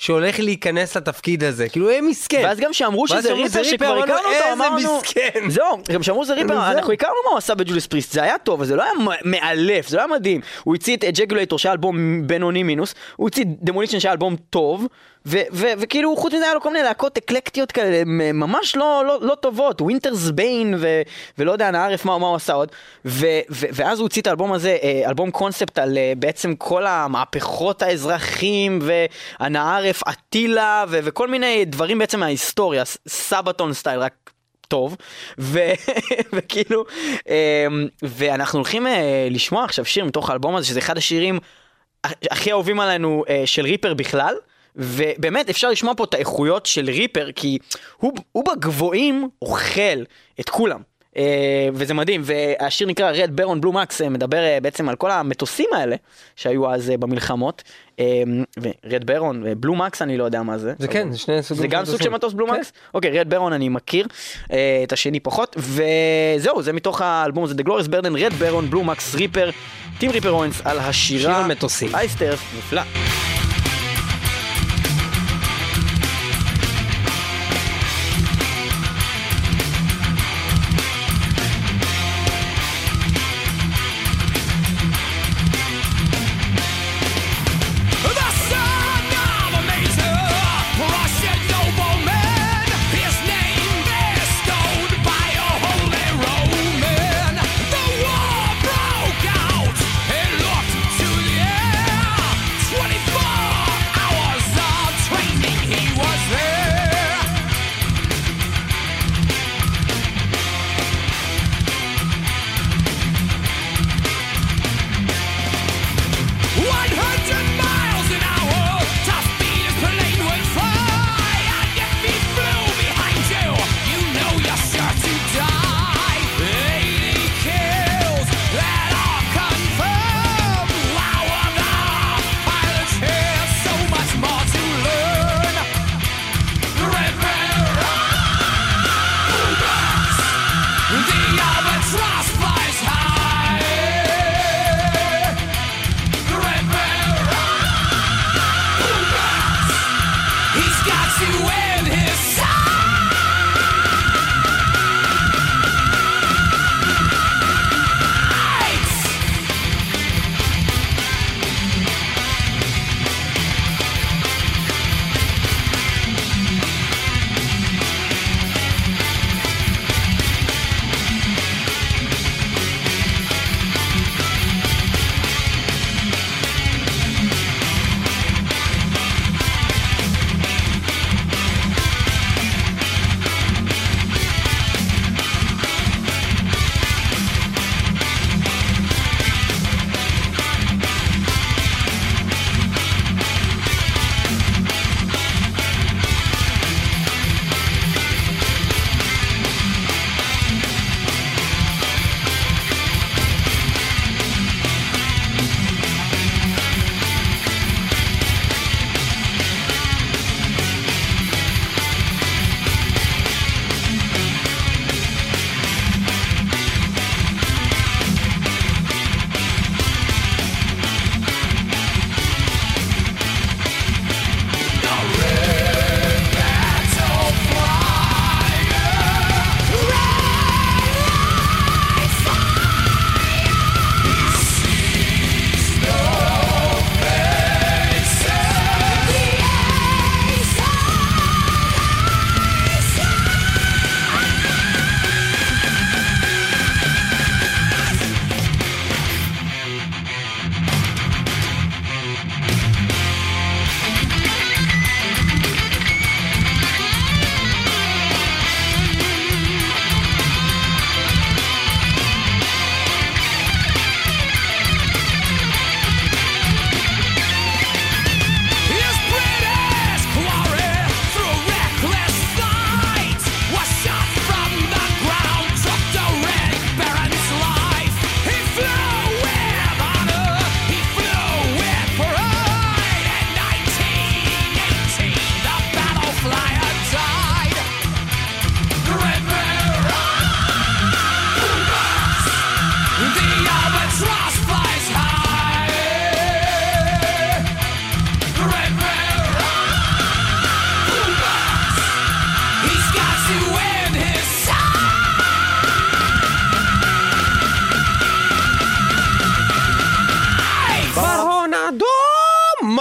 שהולך להיכנס לתפקיד הזה, כאילו הם מסכן. ואז גם שאמרו שזה ריפר שכבר הכרנו אמרנו, אותו, איזה אמרנו, מסכן. [laughs] זהו, גם שאמרו שזה ריפר. אנחנו הכרנו מה הוא עשה ב Judas Priest, זה היה טוב, זה לא היה מאלף, זה לא היה מדהים. הוא הוציא את Jugulator שהיה אלבום בינוני מינוס, הוא הוציא Demolition שהיה אלבום טוב, וכאילו חוץ מזה היה לו כל מיני להקות אקלקטיות כאלה מ- ממש לא, לא, לא טובות, Winters Bane ולא יודע, אנא ערף מה, מה הוא עשה עוד. ו- ו- ואז הוא הוציא את האלבום הזה, אה, אלבום קונספט על אה, בעצם כל המהפכות האזרחים ואנא ערף אטילה ו- וכל מיני דברים בעצם מההיסטוריה, סבתון סטייל, רק טוב, ו- [laughs] וכאילו, אמ, ואנחנו הולכים אה, לשמוע עכשיו שיר מתוך האלבום הזה, שזה אחד השירים הכי אהובים עלינו אה, של ריפר בכלל. ובאמת אפשר לשמוע פה את האיכויות של ריפר כי הוא, הוא בגבוהים אוכל את כולם אה, וזה מדהים והשיר נקרא רד ברון בלו מקס מדבר אה, בעצם על כל המטוסים האלה שהיו אז אה, במלחמות ורד ברון ובלו מקס אני לא יודע מה זה זה כן, זה שני סוגים זה גם סוג של. מטוס בלו כן. מקס? אוקיי, רד ברון אני מכיר, את השני פחות, וזהו, זה מתוך האלבום הזה, The Glorious Burden, רד ברון, בלו מקס, ריפר, טים ריפר אורנס, על השירה. שיר על מטוסים. אייסטרס, נפלא.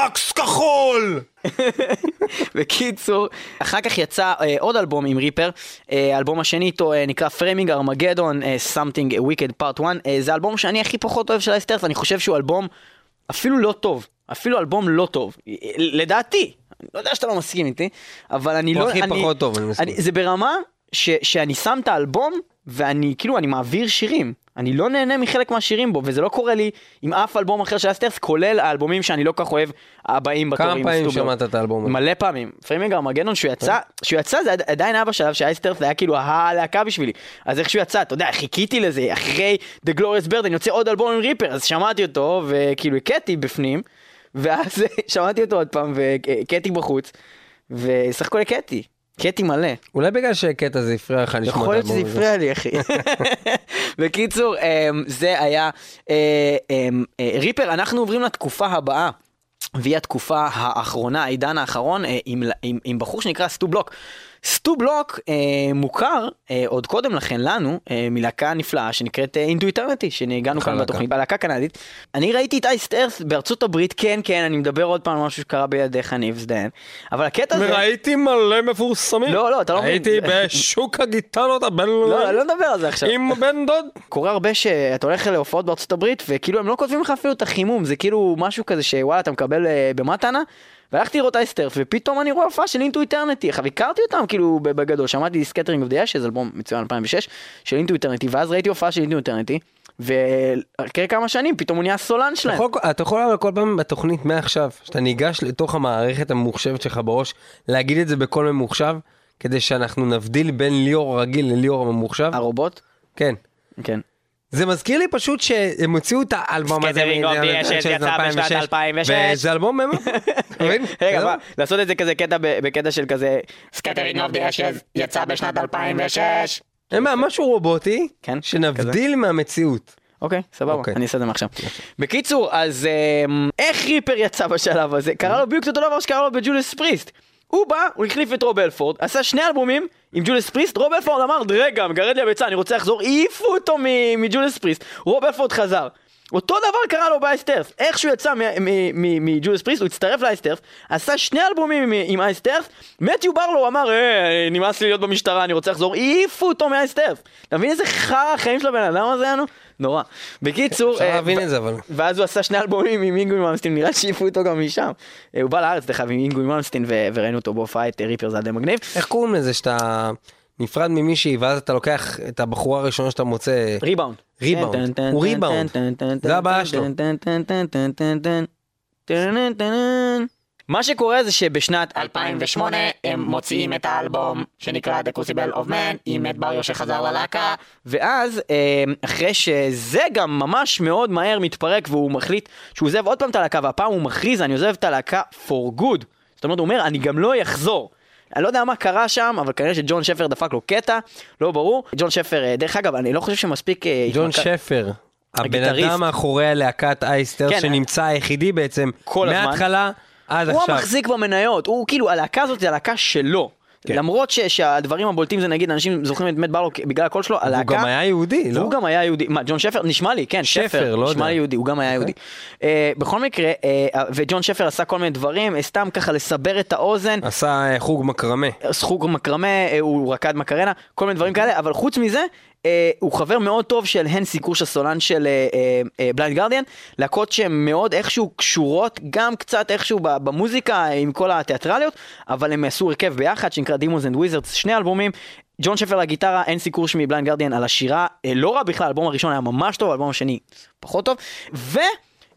מקס כחול! [laughs] בקיצור, אחר כך יצא אה, עוד אלבום עם ריפר, אה, האלבום השני איתו אה, נקרא Framing Armageddon, אה, Something Wicked Part 1, אה, זה האלבום שאני הכי פחות אוהב של Iced Earth, אני חושב שהוא אלבום אפילו לא טוב, אפילו אלבום לא טוב, לדעתי, אני לא יודע שאתה לא מסכים איתי, אבל אני הוא לא... הכי אני, פחות טוב, אני מסכים. זה ברמה ש, שאני שם את האלבום ואני כאילו אני מעביר שירים. אני לא נהנה מחלק מהשירים בו, וזה לא קורה לי עם אף אלבום אחר של Iced Earth, כולל האלבומים שאני לא כך אוהב, הבאים בתור כמה פעמים. שמעת את האלבום הזה? מלא פעמים. Framing Armageddon, שהוא יצא, שהוא יצא זה עד- עדיין היה בשלב ש Iced Earth זה היה כאילו הלהקה בשבילי. אז איך שהוא יצא, אתה יודע, חיכיתי לזה, אחרי The Glorious Burden, יוצא עוד אלבום עם ריפר, אז שמעתי אותו, וכאילו הקאתי בפנים, ואז [laughs] שמעתי אותו עוד פעם, והקאתי בחוץ, וסך הכל הקאתי. הקאתי מלא. אולי בגלל שהקטע הזה הפריע לך לשמוע יכול את להיות שזה. הפריע לי, אחי. [laughs] בקיצור, אמ, זה היה אה, אה, ריפר, אנחנו עוברים לתקופה הבאה. והיא התקופה האחרונה, העידן האחרון, אה, עם, עם, עם בחור שנקרא סטו בלוק. סטו בלוק אה, מוכר אה, עוד קודם לכן לנו אה, מלהקה נפלאה שנקראת Into Eternity, שניגנו כאן. בתוכנית, בלהקה קנדית. אני ראיתי את Iced Earth בארצות הברית, כן כן, אני מדבר עוד פעם על משהו שקרה בידיך, אני מזדיין. אבל הקטע הזה... ראיתי מלא מפורסמים. לא, לא, אתה לא מבין. הייתי [laughs] בשוק הגיטרות לא, הבינלאומי אני לא מדבר על זה עכשיו. עם בן דוד. [laughs] קורה הרבה שאתה הולך להופעות בארצות הברית וכאילו הם לא כותבים לך אפילו את החימום זה כאילו משהו כזה שוואלה אתה מקבל אה, במתנה. והלכתי לראות Iced Earth ופתאום אני רואה הופעה של Into Eternity עכשיו הכרתי אותם כאילו בגדול שמעתי Scattering of the Ash, שזה אלבום מצוין 2006 של Into Eternity ואז ראיתי הופעה של Into Eternity ואחרי כמה שנים פתאום הוא נהיה סולן שלהם. יכול- אתה יכול אבל כל פעם בתוכנית מעכשיו, שאתה ניגש לתוך המערכת הממוחשבת שלך בראש, להגיד את זה בקול ממוחשב, כדי שאנחנו נבדיל בין ליאור הרגיל לליאור הממוחשב. הרובוט? כן. כן. זה מזכיר לי פשוט שהם הוציאו את האלבום הזה. The מ- Ashes של יצא בשנת 2006. וזה אלבום. אתה מבין? [laughs] רגע לא- לעשות את זה כזה קטע בקטע של כזה Scattering of the Ashes יצא בשנת 2006. אין מה, משהו רובוטי, כן, שנבדיל מהמציאות. אוקיי, סבבה, אוקיי. אני אעשה את זה מעכשיו. בקיצור, אז אמ, איך ריפר יצא בשלב הזה? קרה לו בדיוק אותו דבר שקרה לו ב Judas Priest. הוא בא, הוא החליף את רוב הלפורד, עשה שני אלבומים עם Judas Priest, רוב הלפורד אמר, רגע, מגרד לי הביצה, אני רוצה לחזור, העיפו אותו מ Judas Priest, רוב הלפורד חזר. אותו דבר קרה לו ב Iced Earth, איך שהוא יצא מ Judas Priest, הוא הצטרף ל Iced Earth, עשה שני אלבומים עם- עם Iced Earth, מתיו ברלו אמר, אה, נמאס לי להיות במשטרה, אני רוצה לחזור, העיפו אותו מה Iced Earth. אתה מבין איזה חרא החיים של הבן אדם הזה, יענו? נורא. בקיצור, אפשר אה, להבין את זה אבל. ואז הוא עשה שני אלבומים עם אינגוי מלמסטין, נראה שהעיפו אותו גם משם. אה, הוא בא לארץ דרך אגב עם אינגוי מלמסטין ו- וראינו אותו בהופעה את אה, ריפר, זה די מגניב. איך קוראים לזה שאתה נפרד ממישהי ואז אתה לוקח את הבחורה הראשונה שאתה מוצא. ריבאונד. ריבאונד. הוא ריבאונד. זה הבעיה שלו. מה שקורה זה שבשנת 2008 הם מוציאים את האלבום שנקרא The Crucible of Man עם מת בריו שחזר ללהקה. ואז אה, אחרי שזה גם ממש מאוד מהר מתפרק והוא מחליט שהוא עוזב עוד פעם את הלהקה והפעם הוא מכריז אני עוזב את הלהקה for good. זאת אומרת הוא אומר אני גם לא אחזור. אני לא יודע מה קרה שם אבל כנראה שג'ון שפר דפק לו קטע לא ברור ג'ון שפר אה, דרך אגב אני לא חושב שמספיק אה, ג'ון התמקד- שפר. הבן הגיטריסט. אדם מאחורי להקת אייסטר כן. שנמצא היחידי בעצם כל הזמן. עד הוא עכשיו. המחזיק במניות, הוא כאילו, הלהקה הזאת זה הלהקה שלו. כן. למרות ש- שהדברים הבולטים זה נגיד אנשים זוכרים את מת ברלו בגלל הקול שלו, הוא הלהקה, גם היה יהודי, לא? והוא גם היה יהודי, מה ג'ון שפר? נשמע לי, כן, שפר, שפר, לא נשמע יודע. לי יהודי, הוא גם היה יהודי. אה, בכל מקרה, אה, וג'ון שפר עשה כל מיני דברים, אה, סתם ככה לסבר את האוזן, עשה אה, חוג מקרמה. סחוג מקרמה, אה, הוא רקד מקרנה, כל מיני דברים כאלה, אבל חוץ מזה, אה, הוא חבר מאוד טוב של הנסי קורש הסולן של Blind Guardian, להקות שהן מאוד איכשהו קשורות, גם קצת איכשהו במוזיקה עם כל התיאטרליות, אבל הם עשו הרכב ביחד שנקרא Demons and Wizards, שני אלבומים. ג'ון שפר לגיטרה, אנסי קורש מ Blind Guardian על השירה, אה, לא רע בכלל, האלבום הראשון היה ממש טוב, האלבום השני פחות טוב, ו...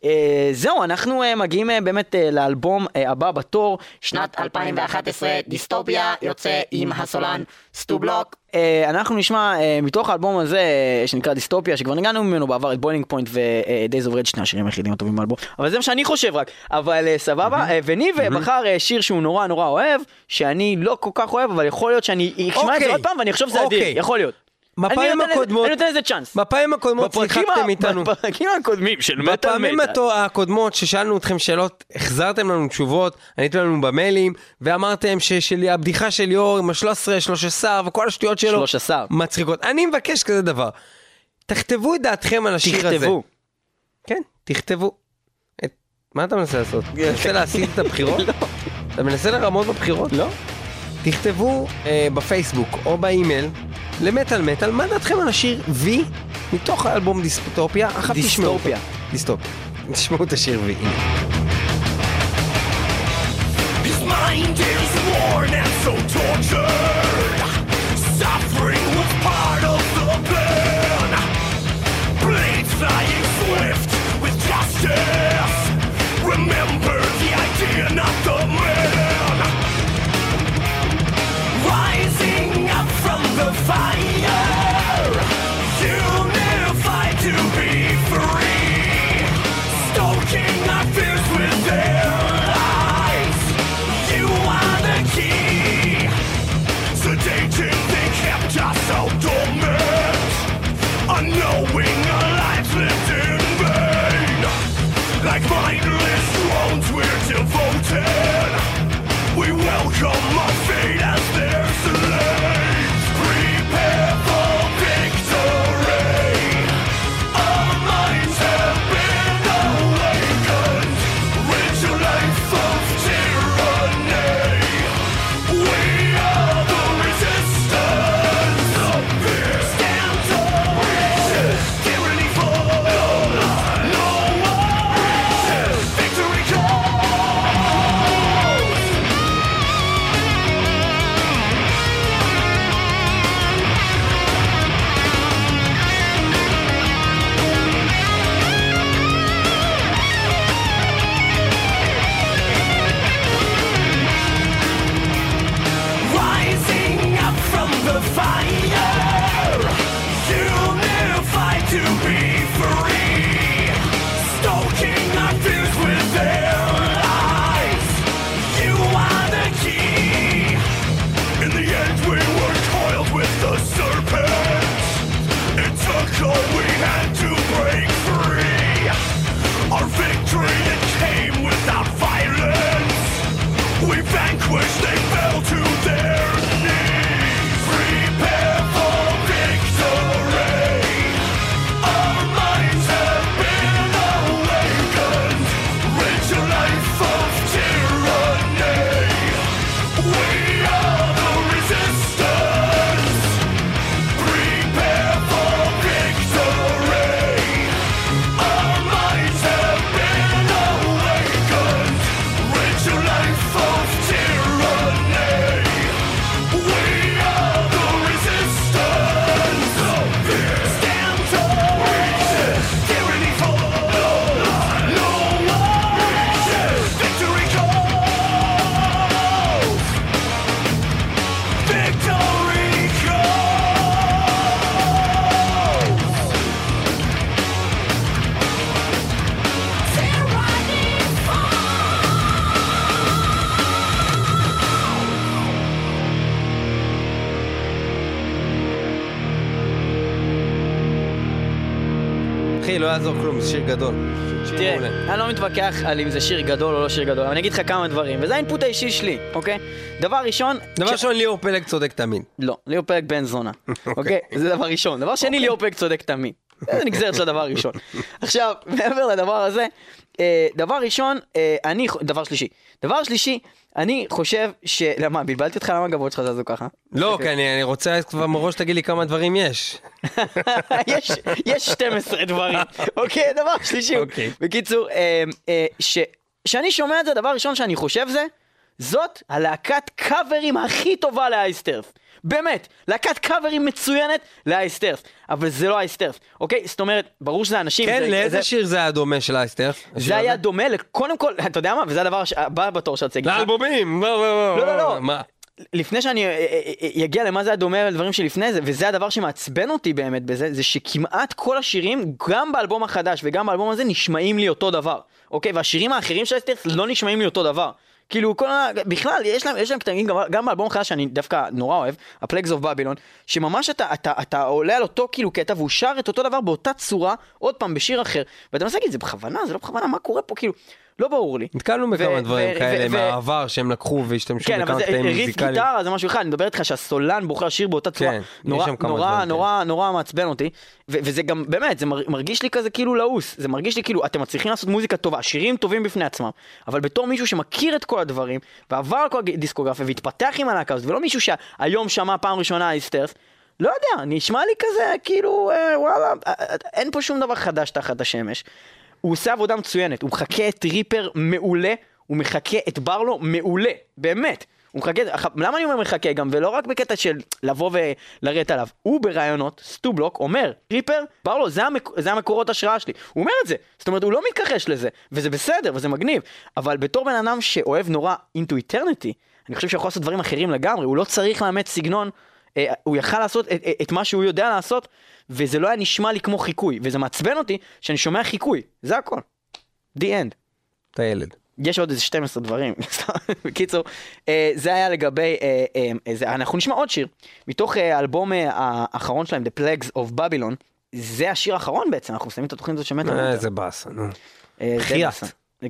אה, זהו, אנחנו אה, מגיעים אה, באמת לאלבום הבא בתור, שנת 2011 דיסטופיה יוצא עם הסולן סטו בלוק. אה, אנחנו נשמע מתוך האלבום הזה שנקרא דיסטופיה שכבר ניגנו ממנו בעבר את Boiling Point ו-Days of Rage שני השירים היחידים הטובים באלבום אבל זה מה שאני חושב רק אבל סבבה וניב בחר שיר שהוא נורא נורא אוהב שאני לא כל כך אוהב אבל יכול להיות שאני אשמע את זה אוקיי. עוד פעם ואני אחשוב שזה אדיר אוקיי. יכול להיות. בפעמים הקודמות- אני נותן לזה צ'אנס. בפעמים הקודמות שיחקתם איתנו. בפרקים הקודמים של מטאל בפעמים מטאל. התו- הקודמות ששאלנו אתכם שאלות, החזרתם לנו תשובות, עניתם לנו במיילים, ואמרתם שהבדיחה של ליאור עם ה-13, 13 וכל השטויות שלו, 13. מצחיקות. אני מבקש כזה דבר, תכתבו את דעתכם על השיר הזה. תכתבו. כן, תכתבו. מה אתה מנסה לעשות? [laughs] אתה מנסה להסיט את הבחירות? אתה מנסה לרמות בבחירות? לא. תכתבו אה, בפייסבוק או באימייל למטאל מטאל, מה דעתכם על השיר V מתוך האלבום דיסטופיה? עכשיו תשמעו אותו. דיסטופיה. דיסטופיה. תשמעו את השיר V. His mind is worn and so tortured. אחי, לא יעזור כלום, זה שיר גדול. תראה. אני לא מתווכח על אם זה שיר גדול או לא שיר גדול, אבל אני אגיד לך כמה דברים, וזה האינפוט האישי שלי, אוקיי? דבר ראשון... דבר ראשון, ליאור פלג צודק תמיד. לא, ליאור פלג בן זונה, [laughs] אוקיי? זה דבר ראשון. דבר שני, ליאור פלג צודק תמיד. זה נגזרת של הדבר הראשון. עכשיו, מעבר לדבר הזה, אה, דבר ראשון, אה, אני, דבר שלישי. דבר שלישי, אני חושב ש... למה, בלבלתי אותך? למה הגבות שלך זזו ככה? לא, כי אני אני רוצה כבר מראש שתגיד לי כמה דברים יש. [laughs] יש, יש 12 דברים, אוקיי? דבר שלישי, אוקיי. בקיצור, אה, אה, ש- כשאני שומע את זה, דבר ראשון שאני חושב זה, זאת הלהקת קאברים הכי טובה לאייסטרף. באמת, להקת קאברים מצוינת לאייסטרף, אבל זה לא אייסטרף, אוקיי? זאת אומרת, ברור שזה אנשים... כן, זה- לאיזה זה- שיר זה היה דומה של אייסטרף? זה היה דומה, קודם כל, אתה יודע מה? וזה הדבר הבא בתור רוצה להגיד לך. לאלבומים! לא, לא, לא, לא. מה? לפני שאני אה, אה, אה, אגיע למה זה היה דומה לדברים שלפני זה, וזה הדבר שמעצבן אותי באמת בזה, זה שכמעט כל השירים, גם באלבום החדש וגם באלבום הזה, נשמעים לי אותו דבר, אוקיי? והשירים האחרים של Iced Earth לא נשמעים לי אותו דבר. כאילו כל ה... בכלל, יש להם, יש להם קטעים, גם, באלבום החדש שאני דווקא נורא אוהב, ה Plagues of Babylon, שממש אתה, אתה, אתה עולה על אותו כאילו קטע והוא שר את אותו דבר באותה צורה, עוד פעם בשיר אחר, ואתה מנסה להגיד, זה בכוונה, זה לא בכוונה, מה קורה פה? כאילו, לא ברור לי. נתקלנו בכמה דברים כאלה מהעבר שהם לקחו והשתמשו כן, אבל בכמה קטעים ריף מוזיקליים. גיטרה זה משהו אחד, אני מדבר איתך שהסולן בוחר שיר באותה צורה, כן, נורא, כמה נורא, נורא, מעצבן אותי, וזה גם, באמת, זה מר- מרגיש לי כזה כאילו לעוס, זה מרגיש לי כאילו, אתם מצליחים לעשות מוזיקה טובה, שירים טובים בפני עצמם, אבל בתור מישהו שמכיר את כל הדברים, ועבר כל הדיסקוגרפיה, והתפתח עם הלהקה הזאת, ולא מישהו שהיום שמע פעם ראשונה אייסטרס, לא יודע, נשמע לי כזה, כאילו, אה, וואלה, אה, אה, אין פה שום דבר חדש תחת השמש. הוא עושה עבודה מצוינת, הוא מחכה את ריפר מעולה, הוא מחכה את ברלו מעולה, באמת. הוא מחכה, למה אני אומר מחכה גם, ולא רק בקטע של לבוא ולרדת עליו. הוא בראיונות, סטובלוק, אומר, ריפר, ברלו, זה, המק... זה המקורות השראה שלי. הוא אומר את זה. זאת אומרת, הוא לא מתכחש לזה, וזה בסדר, וזה מגניב. אבל בתור בן אדם שאוהב נורא into eternity, אני חושב שהוא יכול לעשות דברים אחרים לגמרי, הוא לא צריך לאמץ סגנון, הוא יכל לעשות את, את, מה שהוא יודע לעשות, וזה לא היה נשמע לי כמו חיקוי, וזה מעצבן אותי שאני שומע חיקוי, זה הכל. The end. אתה ילד. יש עוד איזה 12 דברים. [laughs] בקיצור, אה, זה היה לגבי, אה, אה, אה, אנחנו נשמע עוד שיר, מתוך אה, האלבום אה, האחרון שלהם, The Plagues of Babylon, זה השיר האחרון בעצם, אנחנו מסיימים את התוכנית הזאת שמתה. אה, איזה באסה, נו. אה, חייאת.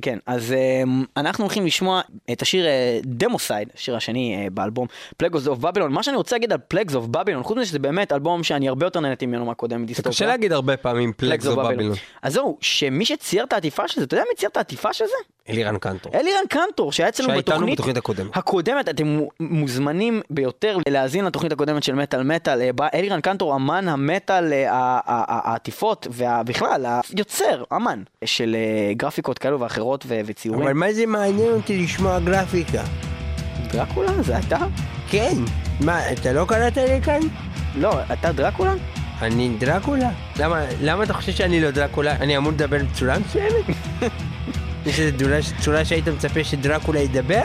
כן, אז אה, אנחנו הולכים לשמוע את השיר דמוסייד, השיר השני אה, באלבום Plagues of Babylon. מה שאני רוצה להגיד על Plagues of Babylon, חוץ מזה שזה באמת אלבום שאני הרבה יותר נהניתי ממנו מהקודם זה מדיסטופיה. קשה להגיד הרבה פעמים Plagues of Babylon. אז זהו, שמי שצייר את העטיפה של זה, אתה יודע מי צייר את העטיפה של זה? אלירן קנטור. אלירן קנטור, שהיה אצלנו בתוכנית בתוכנית הקודמת. הקודמת, אתם מו- מוזמנים ביותר להאזין לתוכנית הקודמת של מטאל מטאל. אה, בה אלירן קנטור אמן המטאל, אה, העטיפות, ובכלל, היוצר, אמן, של אה, גרפיקות כאלו ואחרות ו- וציורים. אבל מה זה מעניין אותי לשמוע גרפיקה? דרקולה? זה אתה? כן. מה, אתה לא קראת לי כאן? לא, אתה דרקולה? אני דרקולה? למה, למה אתה חושב שאני לא דרקולה? אני אמור לדבר בצורה מסוימת? [laughs] יש איזו צורה, שהיית מצפה שדרקולה ידבר?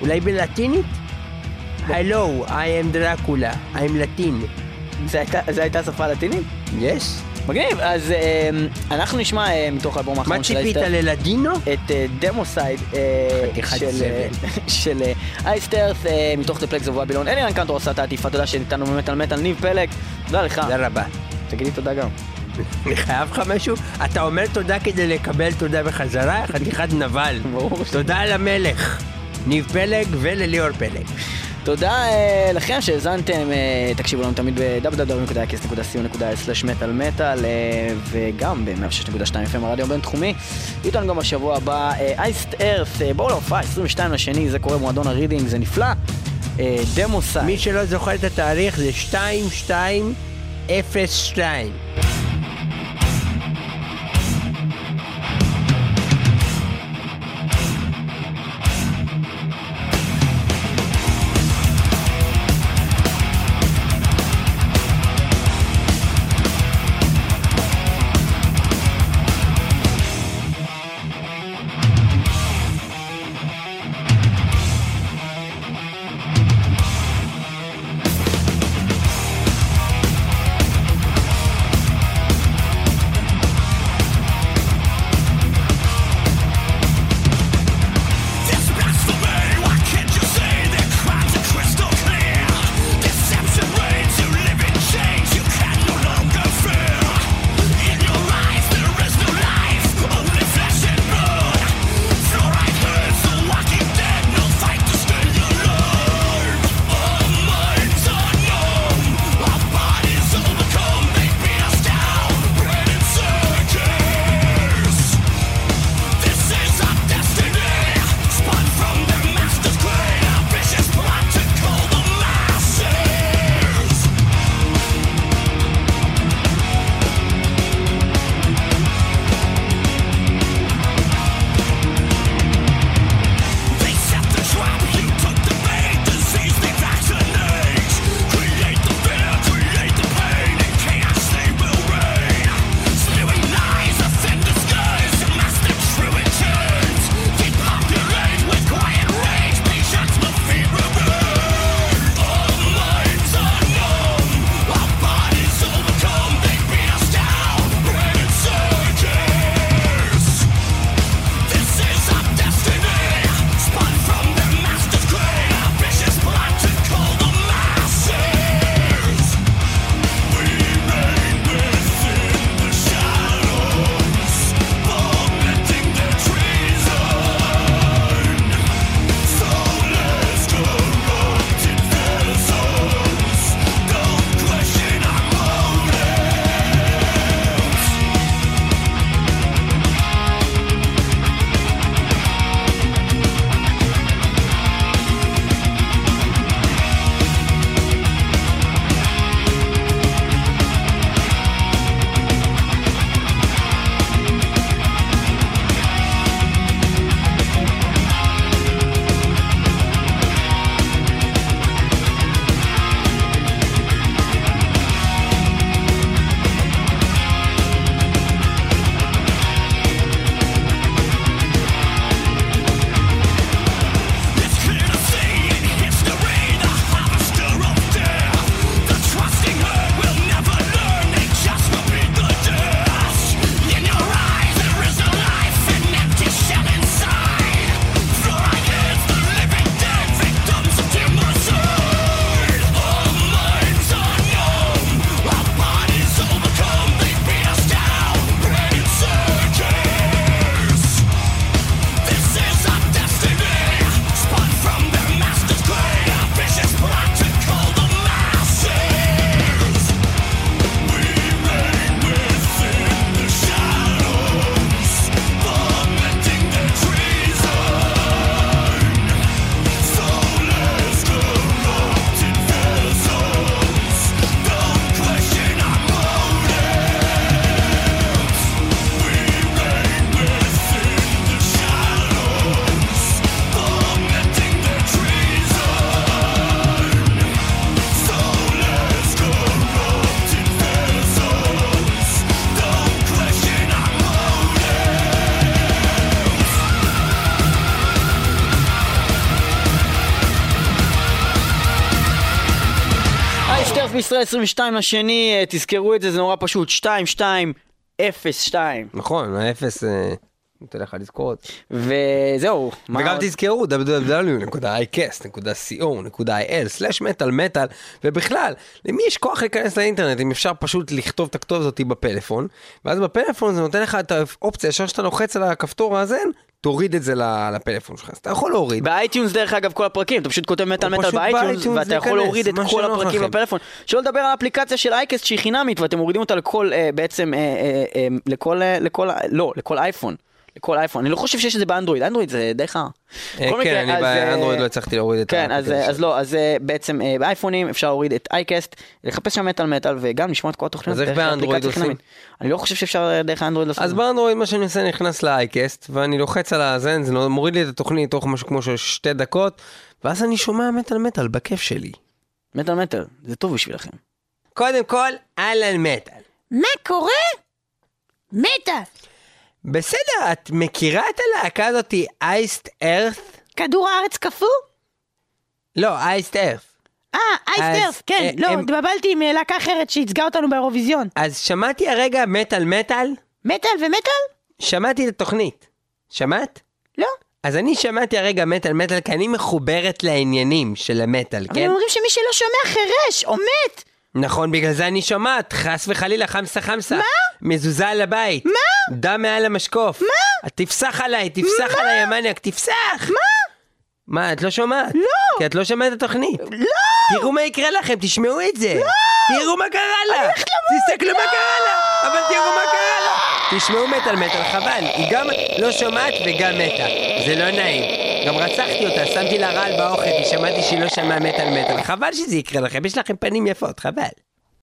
אולי בלטינית? הלו, I am דרקולה, I'm לטין. זה הייתה- שפה לטינית? יש? מגניב, אז אה, אנחנו נשמע אה, מתוך האלבום האחרון מה של ציפית אייסטר. ללדינו? את דמוסייד חתיכת של אה, [laughs] של אה, אייסטרס אה, מתוך The Plagues of Babylon. אלירן קנטור עשה את העטיפה, תודה שניתנו באמת על מטאל ניב פלג. תודה לך. תודה רבה. תגידי תודה גם. [laughs] אני חייב לך משהו? אתה אומר תודה כדי לקבל תודה בחזרה? חתיכת נבל. תודה למלך. ניב פלג ולליאור פלג. תודה אה, לכם שהאזנתם, אה, תקשיבו לנו תמיד ב-www.kis.co.il/מטאל מטאל וגם ב-106.2 FM הרדיו הבינתחומי. איתנו גם בשבוע הבא אייסט ארת, בואו להופעה 22 לשני, זה קורה במועדון הרידינג, זה נפלא. דמוסייד. מי שלא זוכר את התאריך זה 2202. בישראל 22 לשני, תזכרו את זה, זה נורא פשוט, 2202. נכון, האפס, אה, נותן לך לזכור את זה. וזהו. וגם? תזכרו www.icast.co.il/מטאל ובכלל, למי יש כוח להיכנס לאינטרנט אם אפשר פשוט לכתוב את הכתובת הזאת בפלאפון, ואז בפלאפון זה נותן לך את האופציה, ישר שאתה לוחץ על הכפתור האזן, תוריד את זה לפלאפון שלך, אז אתה יכול להוריד. ב iTunes דרך אגב כל הפרקים, אתה פשוט כותב מטאל מטאל ב iTunes ואתה יכול להוריד את כל הפרקים. בפלאפון. שלא לדבר על האפליקציה של אייקסט שהיא חינמית ואתם מורידים אותה לכל בעצם, אה, אה, אה, לכל, לא, לכל אייפון. לכל אייפון, אני לא חושב שיש את זה באנדרואיד, אנדרואיד זה די חרא. אה, כן, אני אז, אה, באנדרואיד לא הצלחתי להוריד את כן, אז, אז לא, אז אה, בעצם אה, באייפונים אפשר להוריד את אייקסט, לחפש שם מטאל מטאל וגם לשמוע את כל התוכניות אז איך דרך באנדרואיד עושים? אני לא חושב שאפשר אה, דרך האנדרואיד לעשות את אז. באנדרואיד מה שאני עושה נכנס לאייקסט ואני לוחץ על האזן זה מוריד לי את התוכנית תוך משהו כמו של שתי דקות ואז אני שומע מטאל מטאל בכיף שלי. מטאל מטאל, זה טוב בשבילכם. קודם כל אהלן מטאל. מה קורה? מתה. בסדר את מכירה את הלהקה הזאתי אייסט ארת? כדור הארץ קפוא? לא אייסט ארת. אה, אז, אייסטרף, כן, אה, לא, הם- התבלבלתי עם אה, להקה אחרת שייצגה אותנו באירוויזיון. אז שמעתי הרגע מטאל מטאל מטאל ומטאל? שמעתי את התוכנית. שמעת? לא. אז אני שמעתי הרגע מטאל מטאל כי אני מחוברת לעניינים של המטאל, אבל כן? הם אומרים שמי שלא שומע חירש, או מת. נכון, בגלל זה אני שומעת, חס וחלילה, חמסה חמסה. מה? מזוזה על הבית. מה? דם מעל המשקוף. מה? תפסח עליי, תפסח עליי, המניאק, תפסח! מה? מה, את לא שומעת? לא. כי את לא שומעת את התוכנית. לא! תראו מה יקרה לכם, תשמעו את זה. לא! תראו מה קרה לה. תסתכלו מה קרה לה. אבל תראו מה קרה לה. תשמעו מטאל מטאל, חבל. היא גם לא שומעת וגם מתה. זה לא נעים. גם רצחתי אותה, שמתי לה רעל באוכל, כי שמעתי שהיא לא שמעה מטאל מטאל. חבל שזה יקרה לכם, יש לכם פנים יפות, חבל.